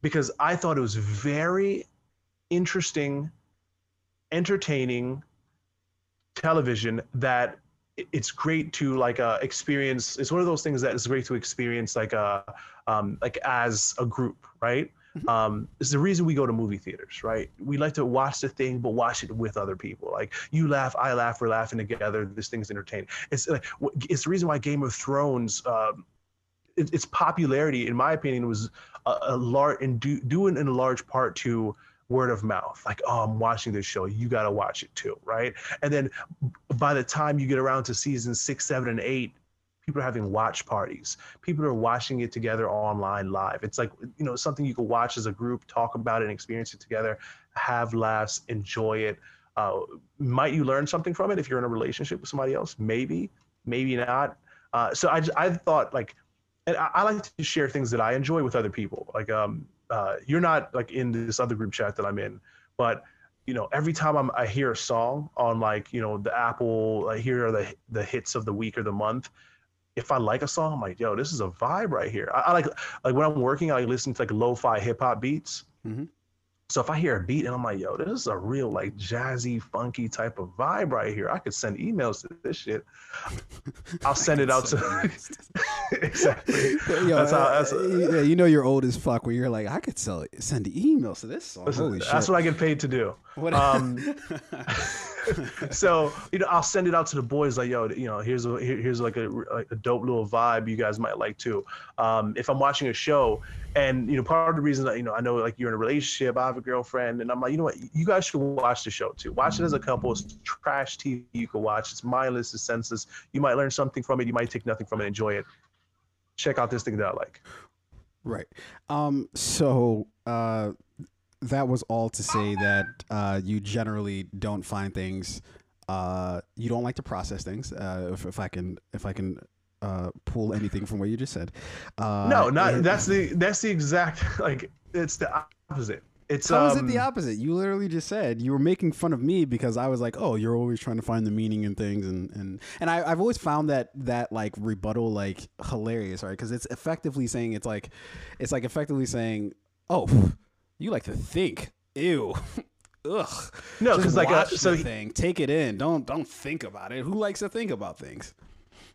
because I thought it was very interesting, entertaining television that it's great to like uh experience it's one of those things that is great to experience like uh um like as a group right? Mhm. um it's the reason we go to movie theaters right? We like to watch the thing but watch it with other people. Like you laugh i laugh we're laughing together this thing's entertaining. It's like it's the reason why game of thrones um it, its popularity in my opinion was a, a large and due, due in, in a large part to word of mouth like oh i'm watching this show you got to watch it too right and then by the time you get around to season six, seven, and eight, people are having watch parties. People are watching it together online live. It's like, you know, something you can watch as a group, talk about it and experience it together, have laughs, enjoy it. Uh, might you learn something from it if you're in a relationship with somebody else? Maybe, maybe not. Uh, so I, I thought like, and I, I like to share things that I enjoy with other people. Like, um, uh, you're not like in this other group chat that I'm in, but you know, every time I'm, I hear a song on like, you know, the Apple, I hear the the hits of the week or the month. if I like a song, I'm like, yo, this is a vibe right here. I, I like like when I'm working, I listen to like lo-fi hip hop beats. Mhm. So if I hear a beat and I'm like, yo, this is a real like jazzy, funky type of vibe right here. I could send emails to this shit. I'll send it out to exactly. Yo, That's how- uh, that's- yeah, you know you're old as fuck when you're like, I could sell send emails to this song. Listen, Holy shit. that's what I get paid to do. What- Um, so you know, I'll send it out to the boys like, yo, you know, here's a here- here's like a, a dope little vibe you guys might like too. Um, if I'm watching a show, and you know, part of the reason that you know, I know like you're in a relationship, I have a girlfriend, and I'm like, you know what, you guys should watch the show too. Watch it as a couple. It's trash TV you can watch. It's mindless, it's senseless. You might learn something from it. You might take nothing from it. Enjoy it. Check out this thing that I like. Right. Um. So, uh, that was all to say that uh, you generally don't find things. Uh, you don't like to process things. Uh, if, if I can, if I can. Uh, pull anything from what you just said. Uh, no, not that's the that's the exact like it's the opposite. It's How is um, it the opposite? You literally just said you were making fun of me because I was like, "Oh, you're always trying to find the meaning in things," and and and I, I've always found that that like rebuttal like hilarious, right? Because it's effectively saying it's like, it's like effectively saying, "Oh, you like to think, ew." Ugh. No, because like, uh, watch so he- thing, take it in. Don't don't think about it. Who likes to think about things?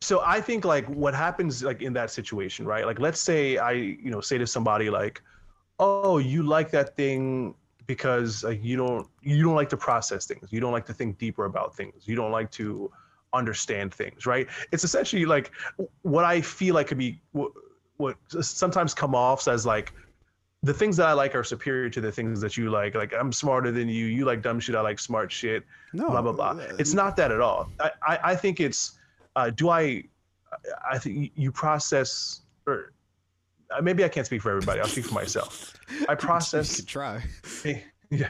so i think like what happens like in that situation right like let's say i you know say to somebody like oh you like that thing because like you don't you don't like to process things you don't like to think deeper about things you don't like to understand things right it's essentially like what i feel like could be what, what sometimes come off as like the things that i like are superior to the things that you like like i'm smarter than you you like dumb shit i like smart shit No, blah blah blah. It's not that at all. I I, I think it's uh, do I I think you process or uh, maybe I can't speak for everybody. I'll speak for myself. I You process could try. yeah,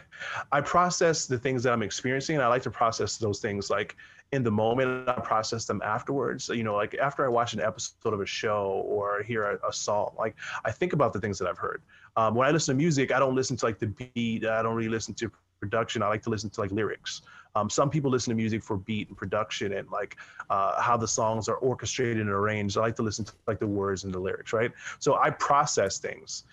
I process the things that I'm experiencing, and I like to process those things like in the moment. I process them afterwards. You know, like after I watch an episode of a show or hear a, a song, like I think about the things that I've heard. Um, when I listen to music, I don't listen to like the beat. I don't really listen to production. I like to listen to like lyrics. Um, some people listen to music for beat and production and like uh, how the songs are orchestrated and arranged. I like to listen to like the words and the lyrics, right? So I process things.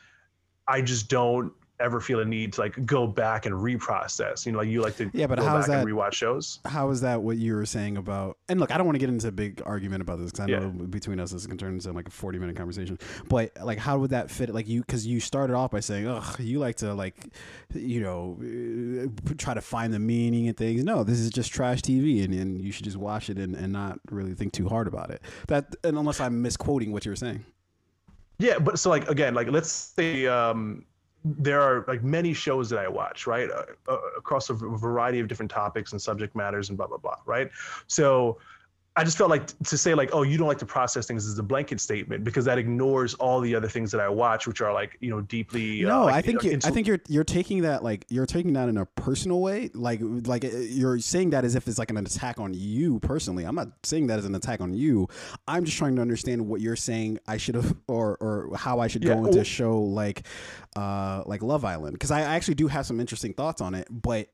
I just don't ever feel a need to like go back and reprocess. You know, like you like to Yeah, but go how's that- and rewatch shows. how is that what you were saying about and look i don't want to get into a big argument about this because i know between us this can turn into like a 40 minute conversation but like how would that fit like you because you started off by saying oh you like to like you know uh, try to find the meaning and things no this is just trash tv and, and you should just watch it and, and not really think too hard about it that and unless i'm misquoting what you were saying Yeah, but so like again, like let's say um, there are like many shows that I watch, right, uh, uh, across a variety of different topics and subject matters and blah blah blah, right. So I just felt like to say like, oh, you don't like to process things is a blanket statement because that ignores all the other things that I watch, which are like you know deeply. uh, No, like, I think uh, you, I think you're you're taking that like you're taking that in a personal way, like like uh, you're saying that as if it's like an attack on you personally. I'm not saying that as an attack on you. I'm just trying to understand what you're saying. I should have or or how I should Yeah, go into a show like uh like Love Island because I actually do have some interesting thoughts on it, but.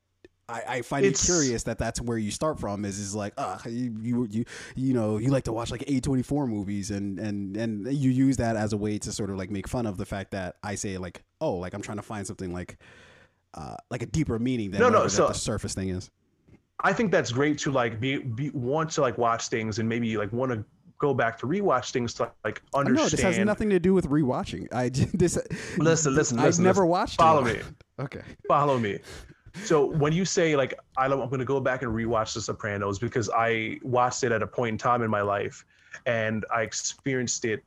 I, I find It's- it curious that that's where you start from is is like uh you, you you you know you like to watch like A24 movies and and and you use that as a way to sort of like make fun of the fact that I say like oh like I'm trying to find something like uh like a deeper meaning than No, no, so- the surface thing is. I think that's great to like be, be want to like watch things and maybe like want to go back to rewatch things to like understand. no, this has nothing to do with rewatching. I this Listen, listen, I've listen, never listen. watched. Follow Love me. Okay. follow me. So when you say like I, am going to go back and rewatch The Sopranos because I watched it at a point in time in my life, and I experienced it,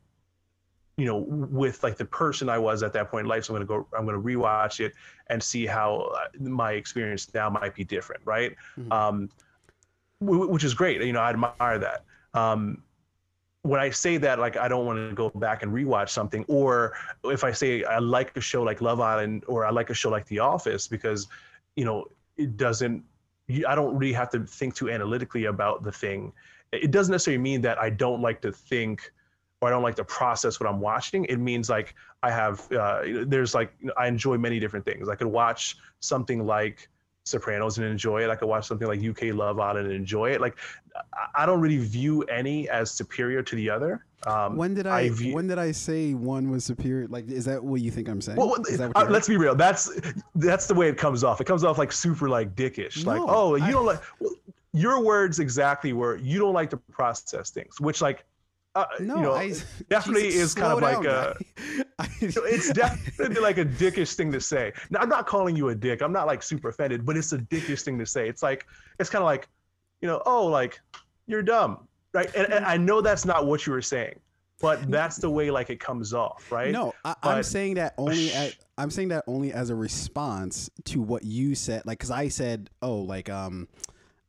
you know, with like the person I was at that point in life. So I'm going to go, I'm going to rewatch it and see how uh, my experience now might be different, right? Mhm. Um, wh- which is great. You know, I admire that. Um, when I say that, like I don't want to go back and rewatch something, or if I say I like a show like Love Island or I like a show like The Office because, you know, it doesn't. I don't really have to think too analytically about the thing. It doesn't necessarily mean that I don't like to think or I don't like to process what I'm watching. It means like I have uh, there's like I enjoy many different things. I could watch something like Sopranos and enjoy it. I could watch something like UK Love Island and enjoy it. Like I don't really view any as superior to the other. Um, when did I, I view, when did I say one was superior? Like, is that what you think I'm saying? Well, uh, let's be real. That's that's the way it comes off. It comes off like super like dickish. No, like, oh, you I, don't like well, your words exactly were you don't like to process things, which like uh, no, you know, I, definitely Jesus, is kind of like a. it's definitely like a dickish thing to say. Now, I'm not calling you a dick. I'm not like super offended, but it's a dickish thing to say. It's like it's kind of like, you know, oh, like you're dumb, right? And, and I know that's not what you were saying, but that's the way like it comes off, right? No, I, am saying that only. At, I'm saying that only as a response to what you said, like because I said, oh, like um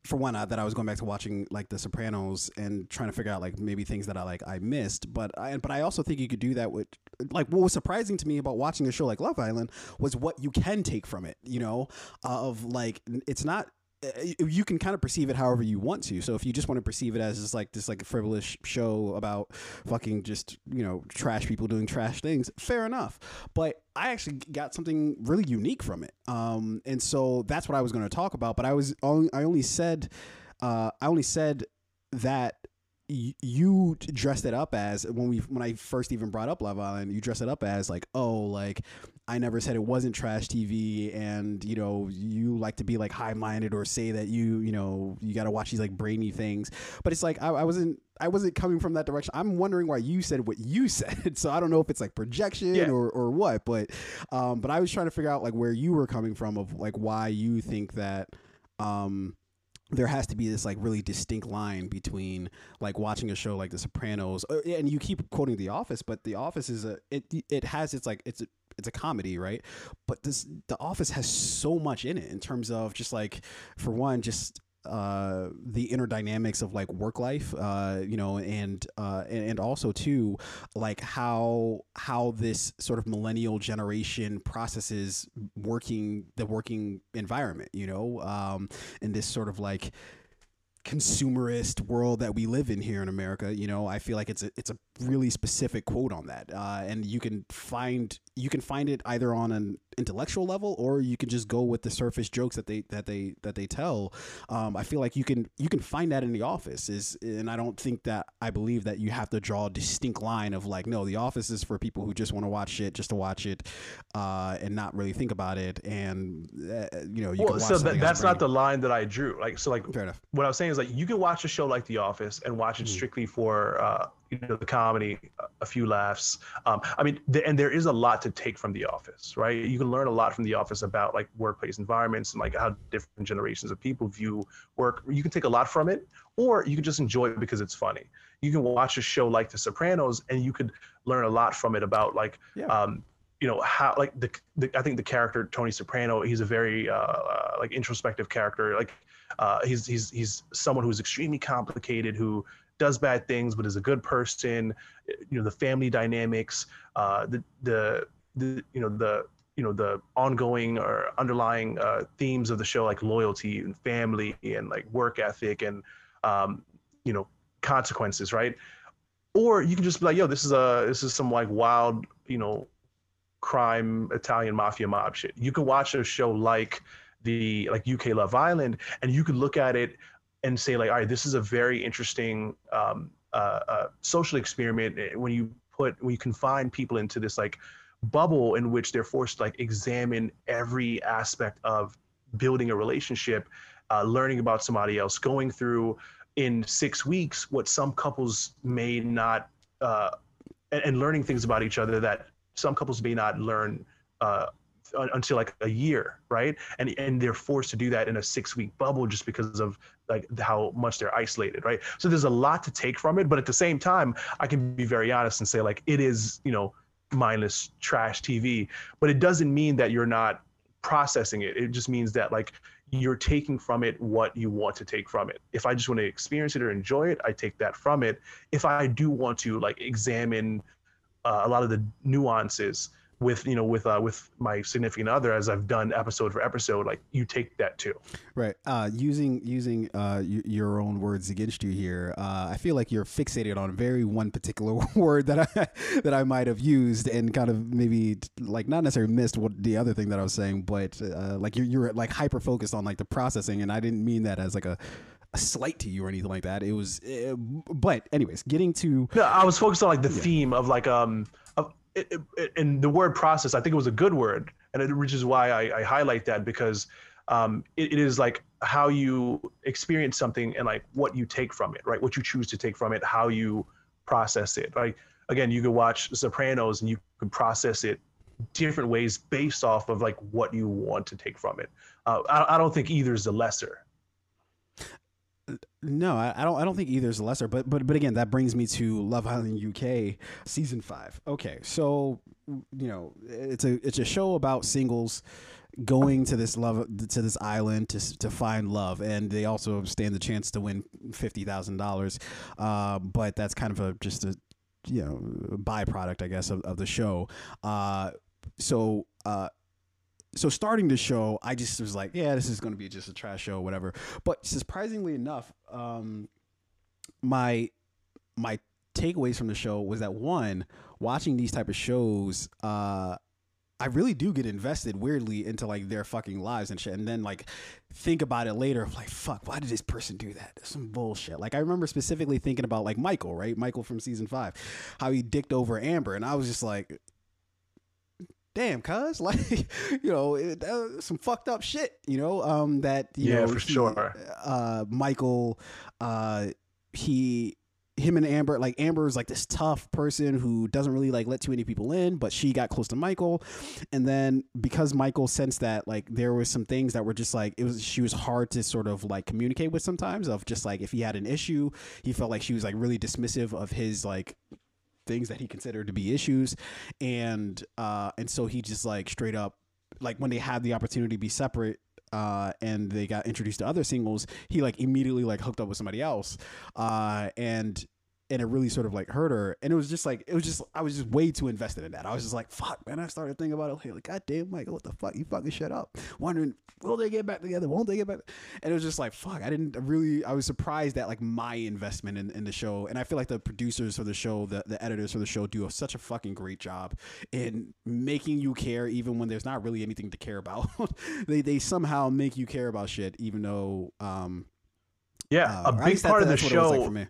for one, uh, that I was going back to watching like The Sopranos and trying to figure out like maybe things that I like I missed. But I but I also think you could do that with like what was surprising to me about watching a show like Love Island was what you can take from it. You know, of like it's not you can kind of perceive it however you want to. So if you just want to perceive it as just like this like a frivolous show about fucking just you know trash people doing trash things, fair enough. But I actually got something really unique from it, um, and so that's what I was going to talk about. But I was only I only said uh, I only said that you dressed it up as when we when I first even brought up Love Island, you dressed it up as like, oh, like I never said it wasn't trash TV, and you know you like to be like high minded or say that you you know you got to watch these like brainy things, but it's like I, I, wasn't I wasn't coming from that direction. I'm wondering why you said what you said, so I don't know if it's like projection yeah. or or what, but um, but I was trying to figure out like where you were coming from of like why you think that um there has to be this like really distinct line between like watching a show like The Sopranos, uh, and you keep quoting The Office, but The Office is a it it has its like it's a, it's a comedy, right? But this The Office has so much in it in terms of just like for one, just uh, the inner dynamics of like work life, uh, you know, and, uh, and also too, like how how this sort of millennial generation processes working the working environment, you know, um, in this sort of like consumerist world that we live in here in America, you know, I feel like it's a it's a really specific quote on that, uh, and you can find you can find it either on an intellectual level or you can just go with the surface jokes that they that they that they tell. Um, I feel like you can you can find that in the office is, and I don't think that I believe that you have to draw a distinct line of like no, the office is for people who just want to watch it just to watch it, uh, and not really think about it, and uh, you know you well, so that, that's not the line that I drew. Like so, like fair enough. What I was saying is like you can watch a show like The Office and watch it mm-hmm. strictly for uh, you know the comedy, a few laughs. Um, I mean, and there is a lot to take from The Office, right? You can learn a lot from The Office about like workplace environments and like how different generations of people view work. You can take a lot from it, or you can just enjoy it because it's funny. You can watch a show like The Sopranos, and you could learn a lot from it about like. Yeah. Um, you know how like the, the, I think the character Tony Soprano he's a very uh, uh, like introspective character like uh, he's he's he's someone who's extremely complicated who does bad things but is a good person you know the family dynamics uh, the the the you know the you know the ongoing or underlying uh, themes of the show like loyalty and family and like work ethic and um, you know consequences right? Or you can just be like yo this is a this is some like wild you know crime italian mafia mob shit. You can watch a show like the like uk love island and you could look at it and say like, all right, this is a very interesting um, uh, uh, social experiment eh, when you put when you confine people into this like bubble in which they're forced to like examine every aspect of building a relationship, uh, learning about somebody else, going through in six weeks what some couples may not, uh, and, and, learning things about each other that some couples may not learn uh, until like a year, right? And and they're forced to do that in a six week bubble just because of like how much they're isolated, right? So there's a lot to take from it, but at the same time, I can be very honest and say like it is, you know, mindless trash TV, but it doesn't mean that you're not processing it. It just means that like you're taking from it what you want to take from it. If I just want to experience it or enjoy it, I take that from it. If I do want to like examine uh, a lot of the nuances with you know with uh with my significant other as I've done episode for episode like you take that too right uh using using uh y- your own words against you here uh I feel like you're fixated on very one particular word that I that I might have used and kind of maybe like not necessarily missed what the other thing that I was saying but uh like you're you're like hyper focused on like the processing and I didn't mean that as like a a slight to you or anything like that. It was, uh, but anyways, getting to no, I was focused on like the yeah. theme of like um it, it, and the word process, I think it was a good word, and it, which is why I, I highlight that because um, it, is like how you experience something and like what you take from it, right? What you choose to take from it, how you process it. Right? Again, you could watch Sopranos and you can process it different ways based off of like what you want to take from it. Uh, I, I don't think either is the lesser. No, I, I, don't. I don't think either is lesser. But but but again, that brings me to Love Island UK season five. Okay, so you know it's a it's a show about singles going to this love to this island to to find love, and they also stand the chance to win fifty thousand uh, dollars. But that's kind of a just a you know byproduct, I guess, of, of the show. Uh, so uh, so starting the show, I just was like, yeah, this is going to be just a trash show, whatever. But surprisingly enough, um, my my takeaways from the show was that one, watching these type of shows, uh, I really do get invested weirdly into like their fucking lives and shit, and then like think about it later, like fuck, why did this person do that? Some bullshit. Like I remember specifically thinking about like Michael, right? Michael from season five, how he dicked over Amber, and I was just like, damn, cuz like you know it, uh, some fucked up shit, you know, um that you yeah know, for he, sure. Uh, Michael, uh, he him and Amber, like Amber is like this tough person who doesn't really like let too many people in, but she got close to Michael, and then because Michael sensed that like there were some things that were just like it was she was hard to sort of like communicate with sometimes of just like if he had an issue, he felt like she was like really dismissive of his like things that he considered to be issues, and uh, and so he just like straight up like when they had the opportunity to be separate uh, and they got introduced to other singles, he like immediately like hooked up with somebody else, uh, and and it really sort of like hurt her. And it was just like it was just I was just way too invested in that. I was just like, fuck, man. I started thinking about it like, God damn, Michael, what the fuck? You fucking shut up. Wondering, will they get back together? Won't they get back? And it was just like, fuck. I didn't really. I was surprised at like my investment in, in the show, and I feel like the producers for the show, the the editors for the show, do such a fucking great job in making you care, even when there's not really anything to care about. they they somehow make you care about shit, even though. um yeah, uh, a big part that, of the show like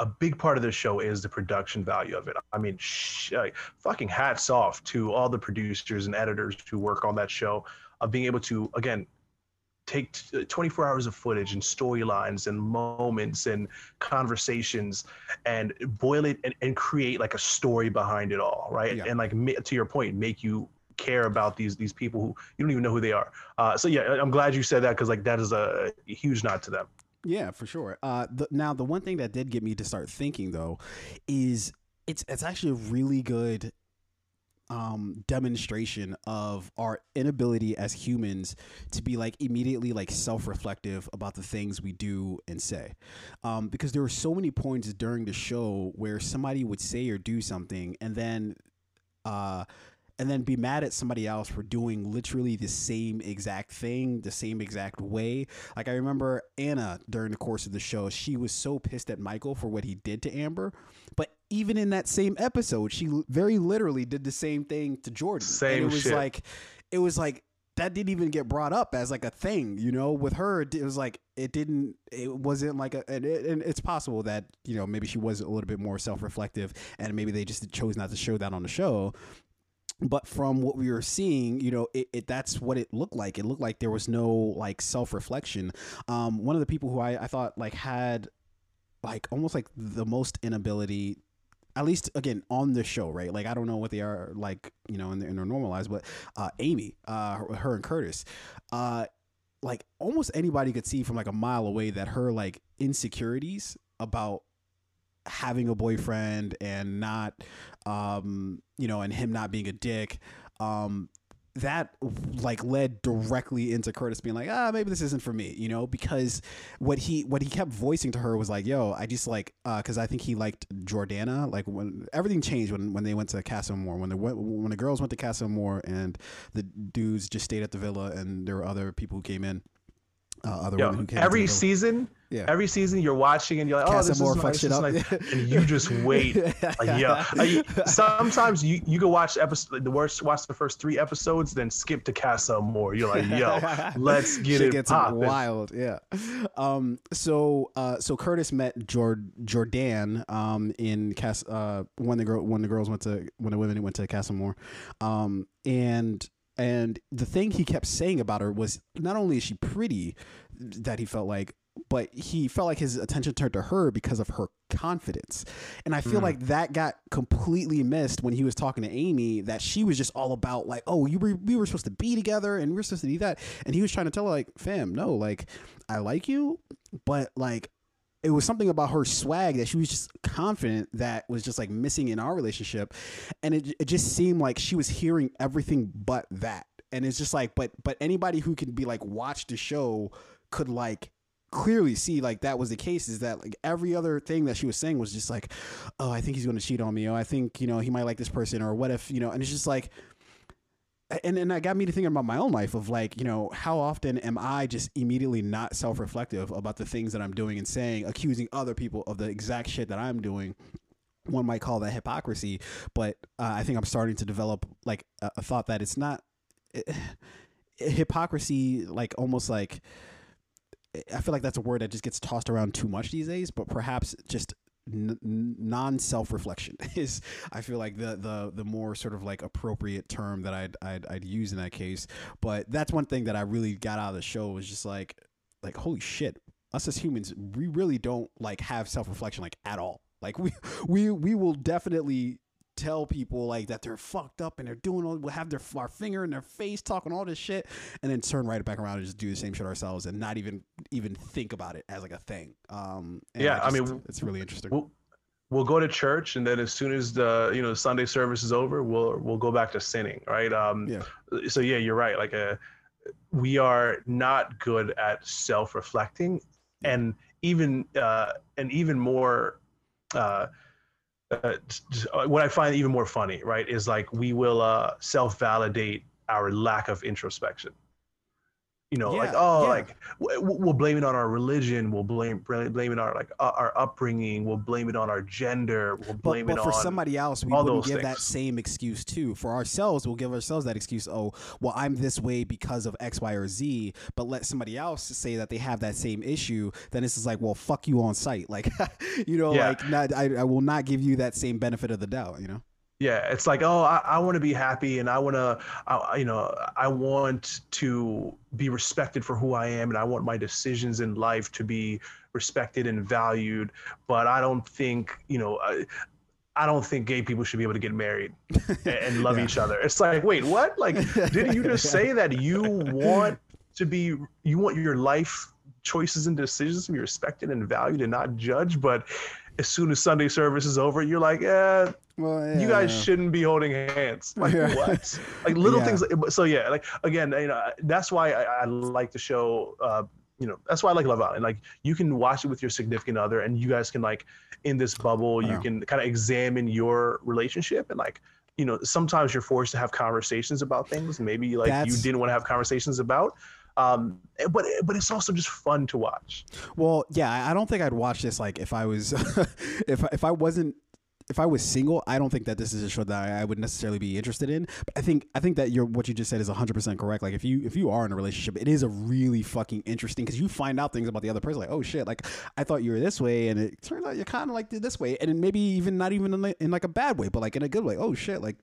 a big part of the show is the production value of it. I mean, sh- like, fucking hats off to all the producers and editors who work on that show of being able to again take t- 24 hours of footage and storylines and moments and conversations and boil it and, and create like a story behind it all right yeah. and like to your point make you care about these these people who you don't even know who they are uh, so yeah i'm glad you said that because like that is a huge nod to them yeah, for sure. Uh, the, now the one thing that did get me to start thinking though is it's it's actually a really good um, demonstration of our inability as humans to be like immediately like self-reflective about the things we do and say um, because there were so many points during the show where somebody would say or do something and then uh, and then be mad at somebody else for doing literally the same exact thing, the same exact way. Like I remember Anna during the course of the show, she was so pissed at Michael for what he did to Amber, but even in that same episode, she very literally did the same thing to Jordan. Same and it was shit. like it was like that didn't even get brought up as like a thing, you know. With her, it was like it didn't. It wasn't like a. And, it, and it's possible that you know maybe she was a little bit more self reflective, and maybe they just chose not to show that on the show but from what we were seeing, you know, it, it, that's what it looked like. It looked like there was no like self reflection. Um, one of the people who I, I thought like had like almost like the most inability at least again on the show, right? Like I don't know what they are like, you know, in their, in their normal lives, but uh, Amy, uh, her, and Curtis, uh, like almost anybody could see from like a mile away that her like insecurities about having a boyfriend and not um you know and him not being a dick um that like led directly into Curtis being like, ah, maybe this isn't for me, you know, because what he what he kept voicing to her was like, yo, I just like because I think he liked Jordana. Like when everything changed when when they went to Casa Amor, when the when the girls went to Casa Amor and the dudes just stayed at the villa, and there were other people who came in. Uh, other Yo, women who came every season, Yeah. every season you're watching and you're like, oh, Casa this is nice, shit this up. nice. and you just wait. Like, yeah, like, sometimes you you can watch episode the worst watch the first three episodes, then skip to Casa Amor. You're like, yo, let's get Shit it gets popping. wild. Yeah. Um. So. Uh. So Curtis met Jord Jordan. Um. In Cas. Uh. When the girl. When the girls went to. When the women went to Casa Amor. Um. And. And the thing he kept saying about her was not only is she pretty, that he felt like, but he felt like his attention turned to her because of her confidence. And I feel Mm. like that got completely missed when he was talking to Amy, that she was just all about like, oh, you were we were supposed to be together and we are supposed to do that. And he was trying to tell her, like, fam, no, like, I like you, but like it was something about her swag that she was just confident that was just like missing in our relationship. And it it just seemed like she was hearing everything but that. And it's just like, but but anybody who can be like watch the show could like clearly see like that was the case is that like every other thing that she was saying was just like oh i think he's going to cheat on me oh i think you know he might like this person or what if you know and it's just like and and that got me to thinking about my own life of like you know how often am i just immediately not self-reflective about the things that i'm doing and saying accusing other people of the exact shit that i'm doing. One might call that hypocrisy but uh, i think i'm starting to develop like a, a thought that it's not eh, eh, hypocrisy like almost like eh, I feel like that's a word that just gets tossed around too much these days, but perhaps just n- non self reflection is I feel like the the the more sort of like appropriate term that I'd, I'd I'd use in that case. But that's one thing that I really got out of the show was just like like holy shit, us as humans, we really don't like have self reflection like at all. Like we we we will definitely tell people like that they're fucked up and they're doing all we'll have their our finger in their face talking all this shit and then turn right back around and just do the same shit ourselves and not even even think about it as like a thing um and Yeah, I just- mean, it's really interesting We'll, we'll go to church, and then as soon as the you know Sunday service is over, we'll we'll go back to sinning, right? Um, Yeah. So yeah, you're right. Like uh we are not good at self-reflecting, and even uh, and even more. Uh, uh, t- what I find even more funny, right, is like we will uh, self-validate our lack of introspection. You know, like oh, yeah. like we'll blame it on our religion, we'll blame blame blame it on our like our upbringing, we'll blame it on our gender, we'll blame but it for on somebody else we wouldn't give that same excuse too for ourselves we'll give ourselves that excuse oh well i'm this way because of x y or z but let somebody else say that they have that same issue then it's just like well fuck you on site like you know Yeah. like not, I, I will not give you that same benefit of the doubt you know Yeah, it's like, oh, I, I want to be happy, and I want to, I, you know, I want to be respected for who I am, and I want my decisions in life to be respected and valued. But I don't think, you know, I, I don't think gay people should be able to get married and, and love Yeah. each other. It's like, wait, what? Like, didn't you just say that you want to be, you want your life choices and decisions to be respected and valued and not judged? But as soon as Sunday service is over, you're like, eh, well you guys yeah. shouldn't be holding hands. Like Yeah. what? Like little Yeah. things. like- So yeah, like again, you know, that's why I, I like the show. Uh, you know, that's why I like Love Island. Like you can watch it with your significant other, and you guys can like in this bubble, you can kind of examine your relationship and like. You know, sometimes you're forced to have conversations about things maybe like you didn't want to have conversations about. Um, but but it's also just fun to watch. Well, yeah, I don't think I'd watch this like if I was if if I wasn't if I was single, I don't think that this is a show that I, would necessarily be interested in. But I think I think that you're what you just said is 100% correct. Like if you if you are in a relationship, it is a really fucking interesting cuz you find out things about the other person like, "Oh shit, like I thought you were this way and it turns out you're kind of like this way." And maybe even not even in, like- in like a bad way, but like in a good way. "Oh shit, like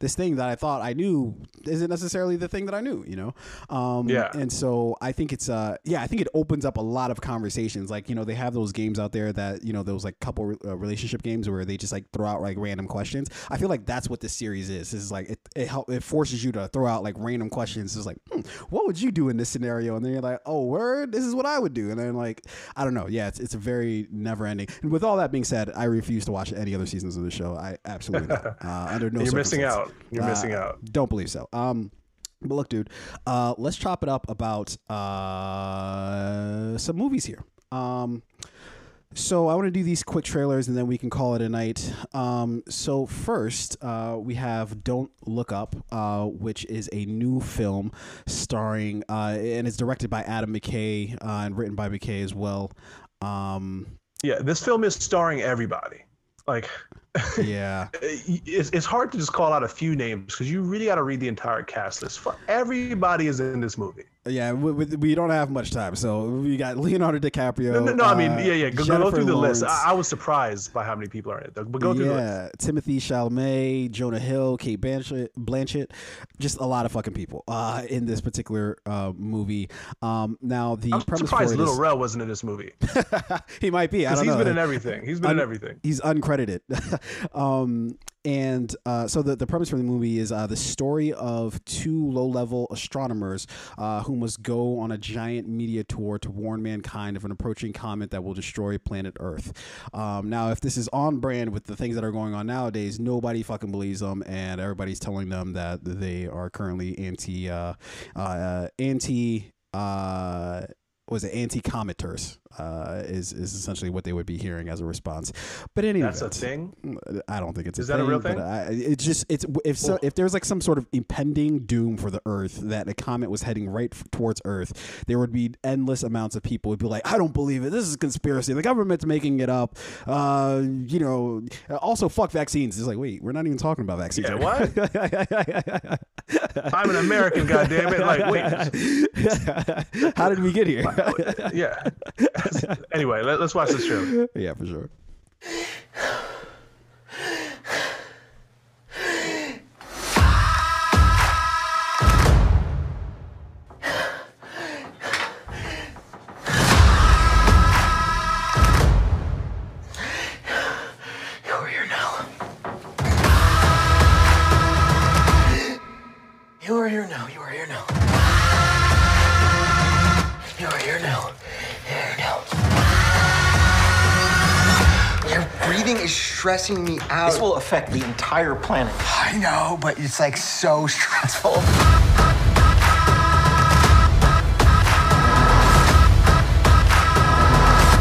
this thing that I thought I knew isn't necessarily the thing that I knew, you know? Um, Yeah. And so I think it's, uh, yeah, I think it opens up a lot of conversations. Like, you know, they have those games out there that, you know, those like couple uh, relationship games where they just like throw out like random questions. I feel like that's what this series is. This is like, it, it help, it forces you to throw out like random questions. It's like, hmm, what would you do in this scenario? And then you're like, oh, word, this is what I would do. And then like, I don't know. Yeah, it's, it's a very never ending. And with all that being said, I refuse to watch any other seasons of the show. I absolutely not. Uh, under no You're missing out. You're Uh, missing out. Don't believe so. Um, But look, dude, uh, let's chop it up about uh, some movies here. Um, so I want to do these quick trailers and then we can call it a night. Um, so first, uh, we have Don't Look Up, uh, which is a new film starring uh, and it's directed by Adam McKay uh, and written by McKay as well. Um, Yeah, this film is starring everybody. Like, yeah, it's, it's hard to just call out a few names because you really got to read the entire cast list. For everybody is in this movie. yeah. We, we, don't have much time, so we got Leonardo DiCaprio. No, no, no I mean, uh, yeah, yeah. Go, go through the list. I, I was surprised by how many people are in it. But go through yeah, Timothée Chalamet, Jonah Hill, Cate Blanchett, Blanchett, just a lot of fucking people uh, in this particular uh, movie. Um, now the I'm premise surprised Little is- Rel wasn't in this movie he might be. I don't he's know. been in everything. He's been in everything. He's uncredited. um, and uh, so the, the premise for the movie is uh, the story of two low level astronomers uh, who must go on a giant media tour to warn mankind of an approaching comet that will destroy planet Earth. Um, now, if this is on brand with the things that are going on nowadays, nobody fucking believes them, and everybody's telling them that they are currently anti uh, uh, anti. Uh, was it anti-cometers? Uh, is is essentially what they would be hearing as a response. But anyway, That's a thing. I don't think it's Is a that a thing, real thing? I, it's just it's if so if there's like some sort of impending doom for the Earth that a comet was heading right towards Earth, there would be endless amounts of people would be like, I don't believe it. This is a conspiracy. The government's making it up. Uh, you know. Also, fuck vaccines. It's like, wait, we're not even talking about vaccines. Yeah, right now. I'm an American, goddammit. Like, wait. How did we get here? Yeah. anyway, let, us watch this show. yeah, for sure. Your is stressing me out. This will affect the entire planet. I know, but it's like so stressful.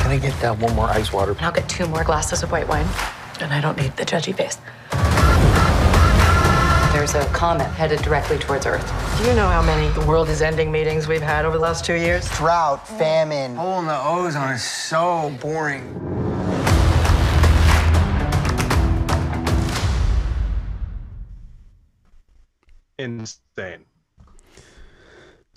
Can I get that one more ice water? And I'll get two more glasses of white wine. And I don't need the judgy face. There's a comet headed directly towards Earth. Do you know how many the world is ending meetings we've had over the last two years? Drought, famine, hole in the ozone is so boring. Insane.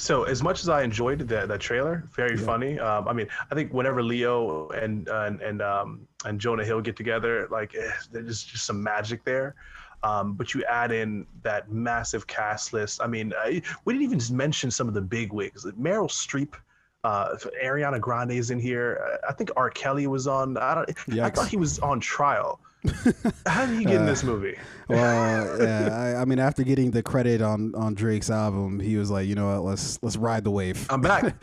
So, as much as I enjoyed that that trailer, very funny. Um, I mean, I think whenever Leo and uh, and and um, and Jonah Hill get together, like eh, there's just some magic there. Um, but you add in that massive cast list. I mean, I, we didn't even mention some of the big wigs. Meryl Streep, uh, Ariana Grande is in here. I think R. Kelly was on. I don't. I thought he was on trial. How did he get in this movie? Well, yeah. I, I mean, after getting the credit on on Drake's album, he was like, you know what? Let's let's ride the wave. I'm back.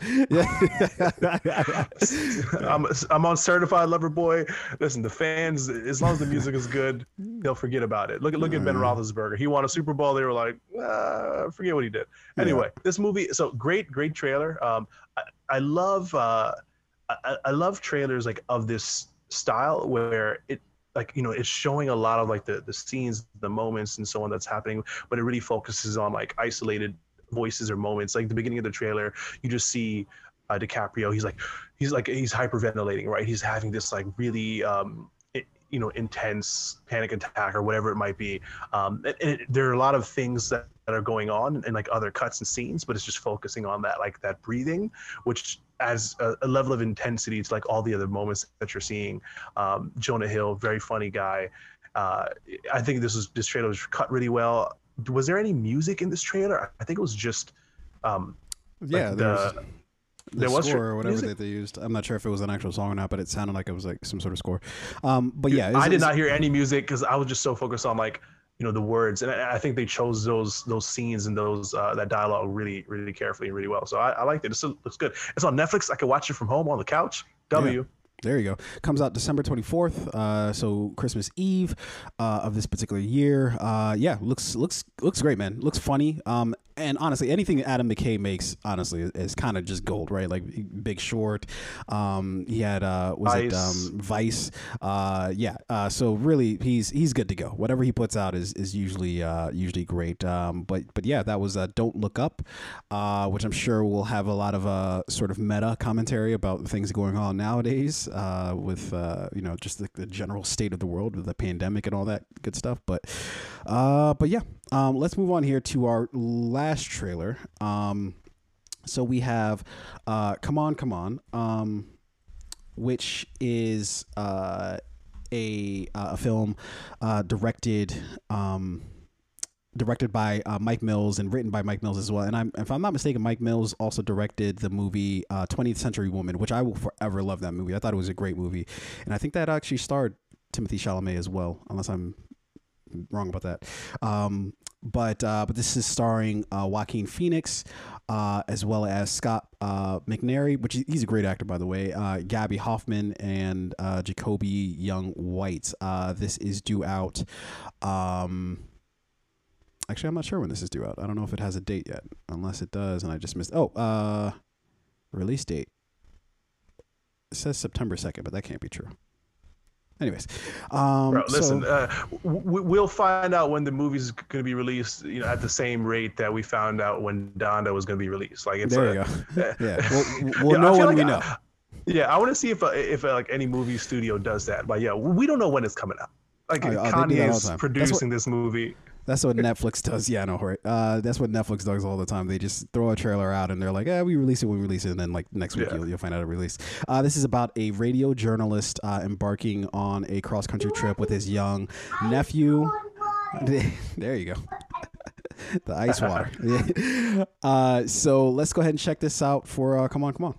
I'm I'm on certified lover boy. Listen, the fans, as long as the music is good, they'll forget about it. Look at look at Ben Roethlisberger. He won a Super Bowl. They were like, uh, forget what he did. Anyway, this movie. So great, great trailer. Um, I, I love uh, I, I love trailers like of this style where it like you know it's showing a lot of like the the scenes the moments and so on that's happening but it really focuses on like isolated voices or moments. Like the beginning of the trailer you just see uh, DiCaprio he's like he's like he's hyperventilating right? He's having this like really um you know intense panic attack or whatever it might be. Um and, and it, there are a lot of things that, that are going on and like other cuts and scenes but it's just focusing on that like that breathing which adds a, a level of intensity to like all the other moments that you're seeing um jonah hill very funny guy uh i think this was this trailer was cut really well was there any music in this trailer i think it was just um yeah, like there the- was, the there was score tr- or whatever music? that they used. I'm not sure if it was an actual song or not, but it sounded like it was like some sort of score. Um, but yeah, it's- I did not hear any music because I was just so focused on like you know the words, and I, I think they chose those those scenes and those uh, that dialogue really really carefully and really well. So I, I liked it. It still looks good. It's on Netflix. I can watch it from home on the couch. W. There you go. Comes out December 24th, uh, so Christmas Eve uh, of this particular year. Uh, yeah, looks looks looks great, man. Looks funny. Um, and honestly, anything Adam McKay makes, honestly, is, is kind of just gold, right? Like Big Short. Um, he had uh, was it Vice. um, Vice? Uh, yeah. Uh, so really, he's he's good to go. Whatever he puts out is is usually uh, usually great. Um, but but yeah, that was uh, Don't Look Up, uh, which I'm sure will have a lot of uh, sort of meta commentary about things going on nowadays uh, with uh, you know just the, the general state of the world with the pandemic and all that good stuff. But uh, but yeah, um, let's move on here to our last trailer. Um, so we have uh, Come On, Come On. Um, which is uh, a uh, a film uh, directed um, directed by uh, Mike Mills and written by Mike Mills as well. And I'm, if I'm not mistaken, Mike Mills also directed the movie uh, 20th Century Woman, which I will forever love that movie. I thought it was a great movie, and I think that actually starred Timothée Chalamet as well, unless I'm wrong about that. Um, but uh, but this is starring uh, Joaquin Phoenix, uh, as well as Scott uh, McNairy, which he's a great actor by the way. Uh, Gaby Hoffmann and uh, Jacoby Young White. This is due out. Um, actually, I'm not sure when this is due out. I don't know if it has a date yet, unless it does, and I just missed. Oh, release date. It says September second, but that can't be true. Anyways, um, Bro, listen, so- uh, w- we'll find out when the movie's going to be released. You know, at the same rate that we found out when Donda was going to be released. Like it's There a- you go. Yeah, we'll, we'll I know when like we I- know. Yeah, I want to see if uh, if uh, like any movie studio does that. But yeah, we don't know when it's coming out. Like Oh, yeah, Kanye is time. What- producing this movie. That's what Netflix does. Yeah, I know, right? Uh, that's what Netflix does all the time. They just throw a trailer out and they're like, "Yeah, we release it when we release it," and then like next week Yeah. you'll, you'll find out a release. Uh, this is about a radio journalist uh, embarking on a cross country trip with his young nephew. there you go. the ice water. Uh, so let's go ahead and check this out for. Uh, come on, come on.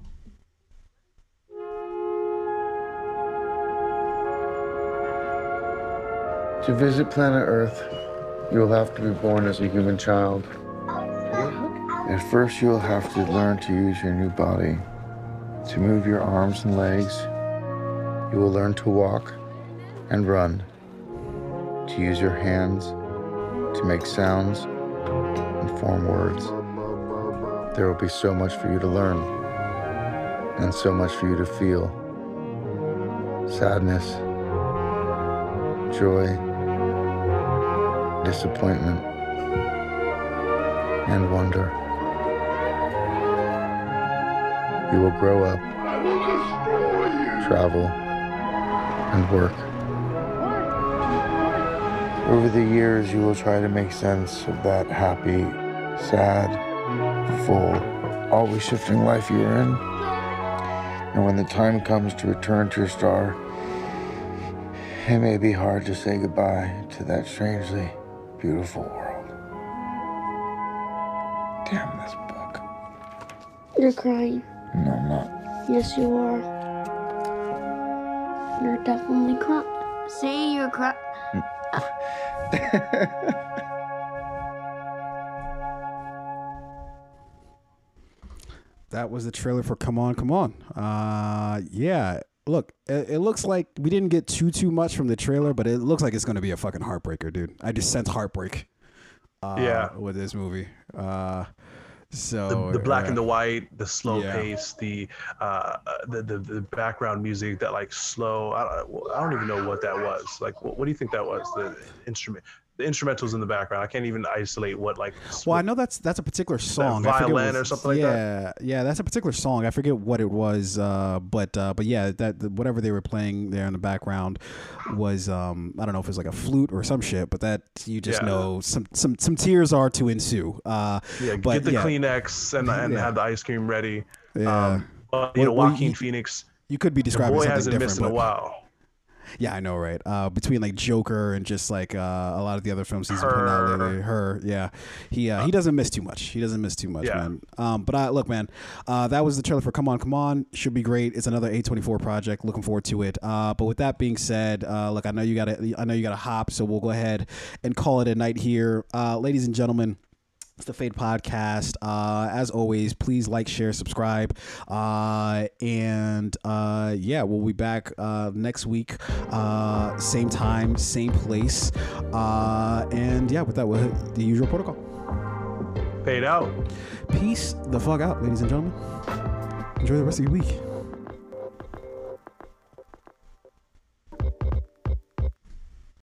To visit planet Earth, you will have to be born as a human child. At first, you will have to learn to use your new body, to move your arms and legs. You will learn to walk and run, to use your hands, to make sounds and form words. There will be so much for you to learn, and so much for you to feel sadness, joy, disappointment, and wonder. You will grow up, travel, and work. Over the years, you will try to make sense of that happy, sad, full, always shifting life you are in. And when the time comes to return to your star, it may be hard to say goodbye to that strangely beautiful world. Damn this book. You're crying. No, I'm not. Yes, you are. You're definitely crying. See, you're crying. That was the trailer for Come On, Come On. Uh, yeah. Look, it, it looks like we didn't get too too much from the trailer, but it looks like it's going to be a fucking heartbreaker, dude. I just sense heartbreak. Uh, Yeah. With this movie. Uh, so The, the black yeah. and the white, the slow Yeah. pace, the, uh, the the the background music that like slow. I don't, I don't even know what that was. Like, what, what do you think that was? The instrument, the instrumentals in the background. I can't even isolate what like. Well, I know that's that's a particular song. I forget violin what- or something like yeah, that? Yeah, yeah, that's a particular song. I forget what it was, uh, but uh, but yeah, that the- whatever they were playing there in the background was um, I don't know if it was like a flute or some shit, but that you just Yeah. know some some some tears are to ensue. Uh, Yeah, but get the yeah, Kleenex and, and Yeah. have the ice cream ready. Yeah. Um, but, you know, Well, well, Joaquin you- Phoenix, You could be the describing boy something hasn't different, missed in a but- while. Yeah, I know, right? Uh, between like Joker and just like uh, a lot of the other films he's been putting out Her. lately, her, yeah, he uh, he doesn't miss too much. He doesn't miss too much, Yeah. man. Um, but I look, man, uh, that was the trailer for Come On, Come On. Should be great. It's another A24 project. Looking forward to it. Uh, but with that being said, uh, look, I know you got to, I know you got to hop, so we'll go ahead and call it a night here, uh, ladies and gentlemen. It's the Fade Podcast. Uh, as always, please like, share, subscribe. Uh, and uh, yeah, we'll be back uh, next week. Uh, same time, same place. Uh, and yeah, with that, we'll hit the usual protocol. paid out. Peace the fuck out, ladies and gentlemen. Enjoy the rest of your week.